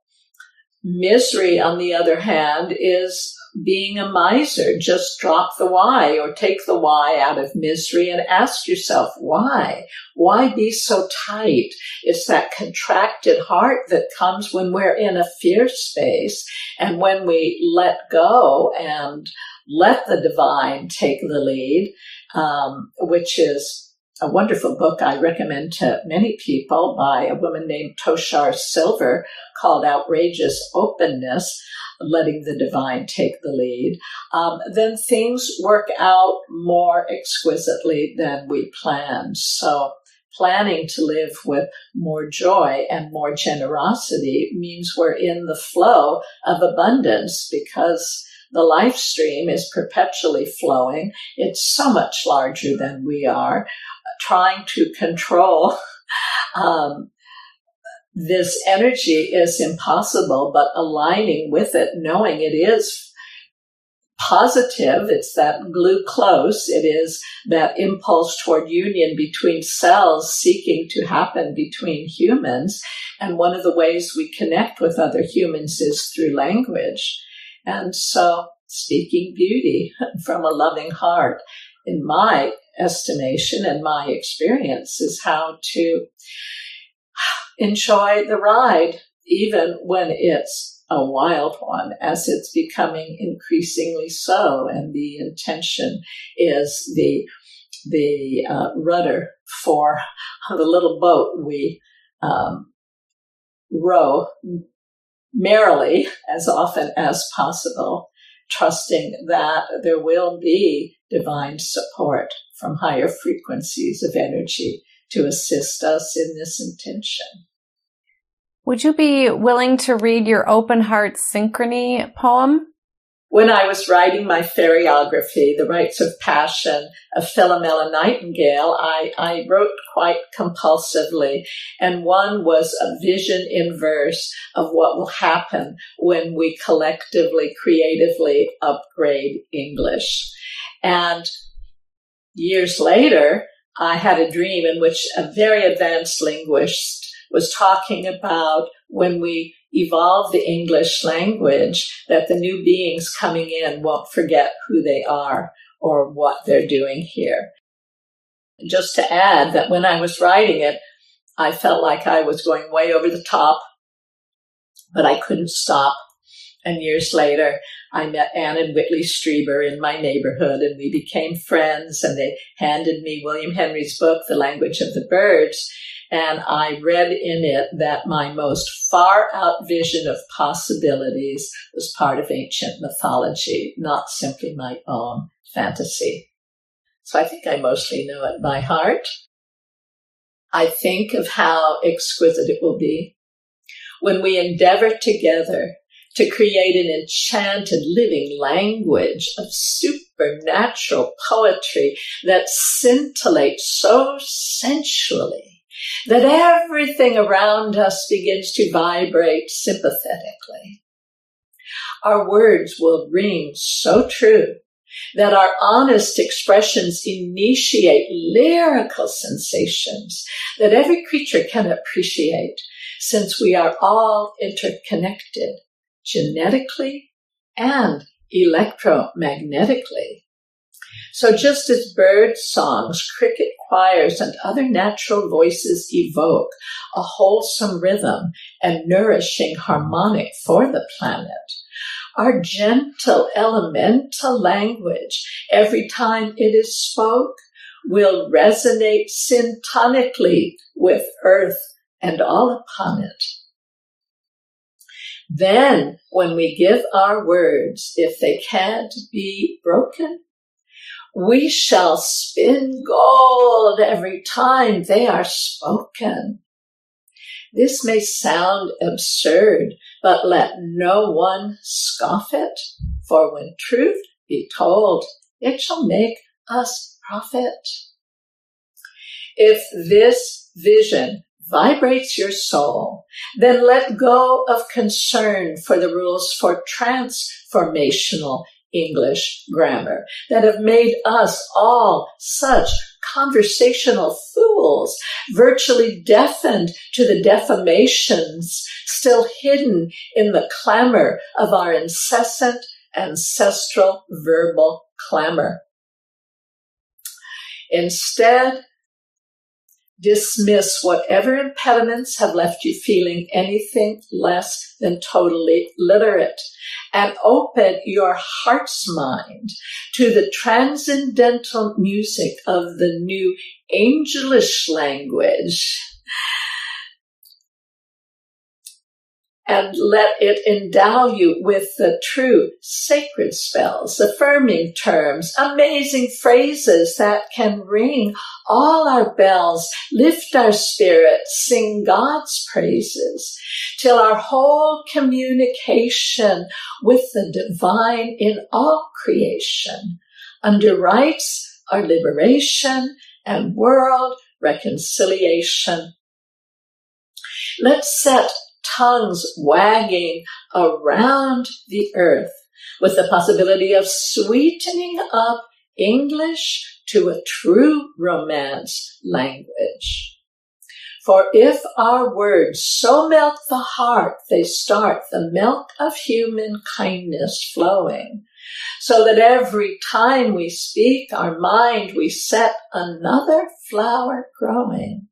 misery, on the other hand, is being a miser. Just drop the why or take the why out of misery and ask yourself, why? Why be so tight? It's that contracted heart that comes when we're in a fear space and when we let go and let the divine take the lead, um, which is a wonderful book I recommend to many people by a woman named Tosha Silver called Outrageous Openness letting the divine take the lead, um, then things work out more exquisitely than we planned. So planning to live with more joy and more generosity means we're in the flow of abundance because the life stream is perpetually flowing. It's so much larger than we are. Trying to control [LAUGHS] um, this energy is impossible, but aligning with it, knowing it is positive. It's that glue close. It is that impulse toward union between cells seeking to happen between humans. And one of the ways we connect with other humans is through language. And so speaking beauty [LAUGHS] from a loving heart, in my estimation and my experience, is how to enjoy the ride, even when it's a wild one as it's becoming increasingly so. And the intention is the, the uh, rudder for [LAUGHS] the little boat we um, row merrily as often as possible, trusting that there will be divine support from higher frequencies of energy to assist us in this intention. Would you be willing to read your open heart synchrony poem? When I was writing my fairyography, The Rites of Passion of Philomela Nightingale, I, I wrote quite compulsively. And one was a vision in verse of what will happen when we collectively, creatively upgrade English. And years later, I had a dream in which a very advanced linguist was talking about when we evolve the English language, that the new beings coming in won't forget who they are or what they're doing here. Just to add that when I was writing it, I felt like I was going way over the top, but I couldn't stop. And years later, I met Anne and Whitley Strieber in my neighborhood and we became friends and they handed me William Henry's book, The Language of the Birds. And I read in it that my most far out vision of possibilities was part of ancient mythology, not simply my own fantasy. So I think I mostly know it by heart. I think of how exquisite it will be when we endeavor together to create an enchanted living language of supernatural poetry that scintillates so sensually that everything around us begins to vibrate sympathetically. Our words will ring so true that our honest expressions initiate lyrical sensations that every creature can appreciate since we are all interconnected genetically and electromagnetically. So just as bird songs, cricket choirs, and other natural voices evoke a wholesome rhythm and nourishing harmonic for the planet, our gentle elemental language, every time it is spoke, will resonate syntonically with earth and all upon it. Then, when we give our words, if they can't be broken, we shall spin gold every time they are spoken. This may sound absurd, but let no one scoff it, for when truth be told, it shall make us profit. If this vision vibrates your soul, then let go of concern for the rules for transformational English grammar that have made us all such conversational fools, virtually deafened to the defamations still hidden in the clamor of our incessant ancestral verbal clamor. Instead, dismiss whatever impediments have left you feeling anything less than totally literate and open your heart's mind to the transcendental music of the new angelish language. And let it endow you with the true sacred spells, affirming terms, amazing phrases that can ring all our bells, lift our spirits, sing God's praises, till our whole communication with the divine in all creation underwrites our liberation and world reconciliation. Let's set tongues wagging around the earth with the possibility of sweetening up English to a true romance language. For if our words so melt the heart, they start the milk of human kindness flowing, so that every time we speak our mind, we set another flower growing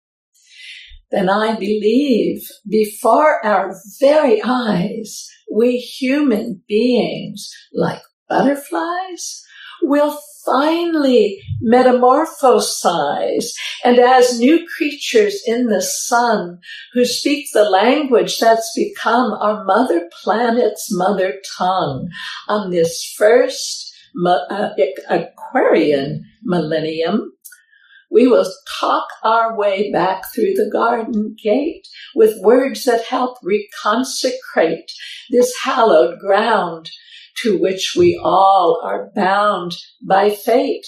then I believe before our very eyes, we human beings, like butterflies, will finally metamorphosize. And as new creatures in the sun who speak the language that's become our mother planet's mother tongue on this first uh, Aquarian millennium we will talk our way back through the garden gate with words that help reconsecrate this hallowed ground to which we all are bound by fate.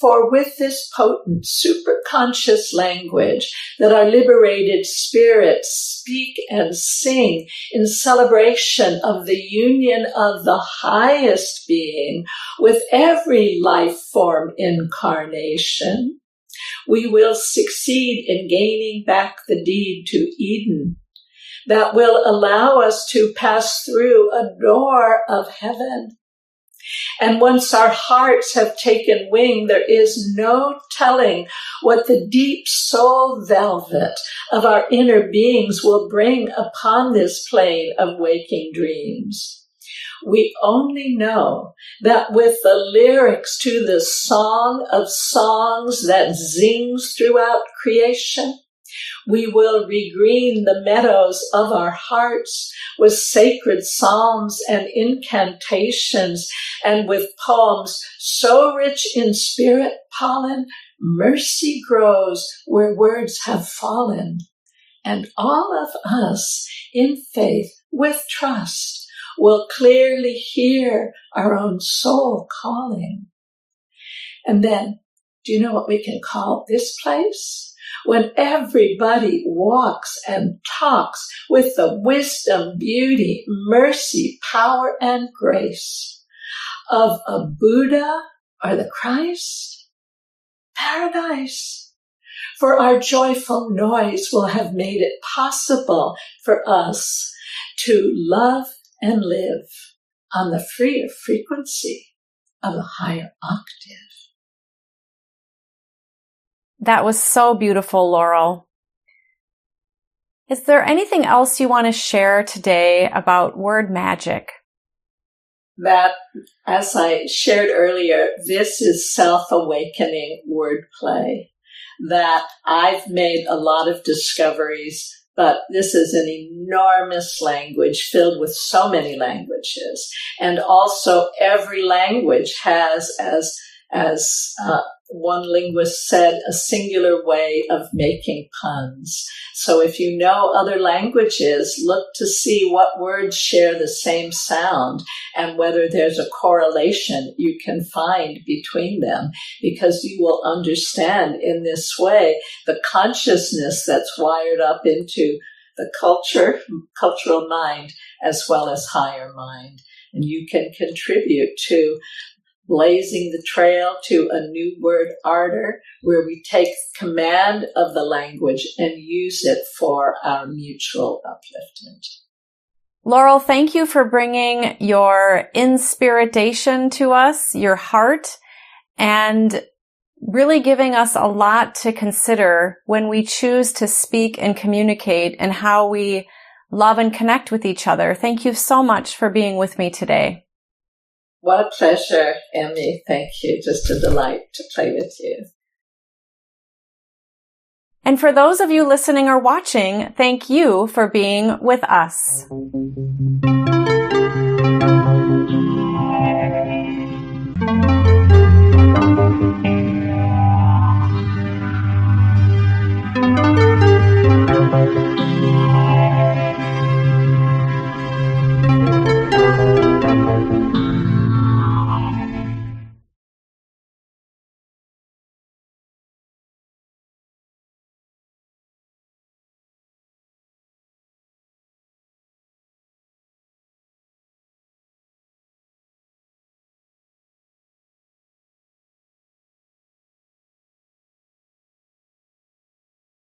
For with this potent superconscious language that our liberated spirits speak and sing in celebration of the union of the highest being with every life form incarnation, we will succeed in gaining back the deed to Eden that will allow us to pass through a door of heaven. And once our hearts have taken wing, there is no telling what the deep soul velvet of our inner beings will bring upon this plane of waking dreams. We only know that with the lyrics to the song of songs that zings throughout creation, we will regreen the meadows of our hearts with sacred psalms and incantations and with poems so rich in spirit pollen, mercy grows where words have fallen. And all of us in faith with trust will clearly hear our own soul calling. And then, do you know what we can call this place? When everybody walks and talks with the wisdom, beauty, mercy, power, and grace of a Buddha or the Christ, paradise. For our joyful noise will have made it possible for us to love and live on the freer frequency of a higher octave. That was so beautiful, Laurel. Is there anything else you want to share today about word magic? That, as I shared earlier, this is self-awakening wordplay. That I've made a lot of discoveries but this is an enormous language filled with so many languages. And also every language has, as, as, uh, one linguist said, a singular way of making puns. So if you know other languages, look to see what words share the same sound and whether there's a correlation you can find between them because you will understand in this way the consciousness that's wired up into the culture, cultural mind, as well as higher mind. And you can contribute to blazing the trail to a new word ardor where we take command of the language and use it for our mutual upliftment. Laurel, thank you for bringing your inspiration to us, your heart, and really giving us a lot to consider when we choose to speak and communicate and how we love and connect with each other. Thank you so much for being with me today. What a pleasure, Emmy. Thank you. Just a delight to play with you. And for those of you listening or watching, thank you for being with us.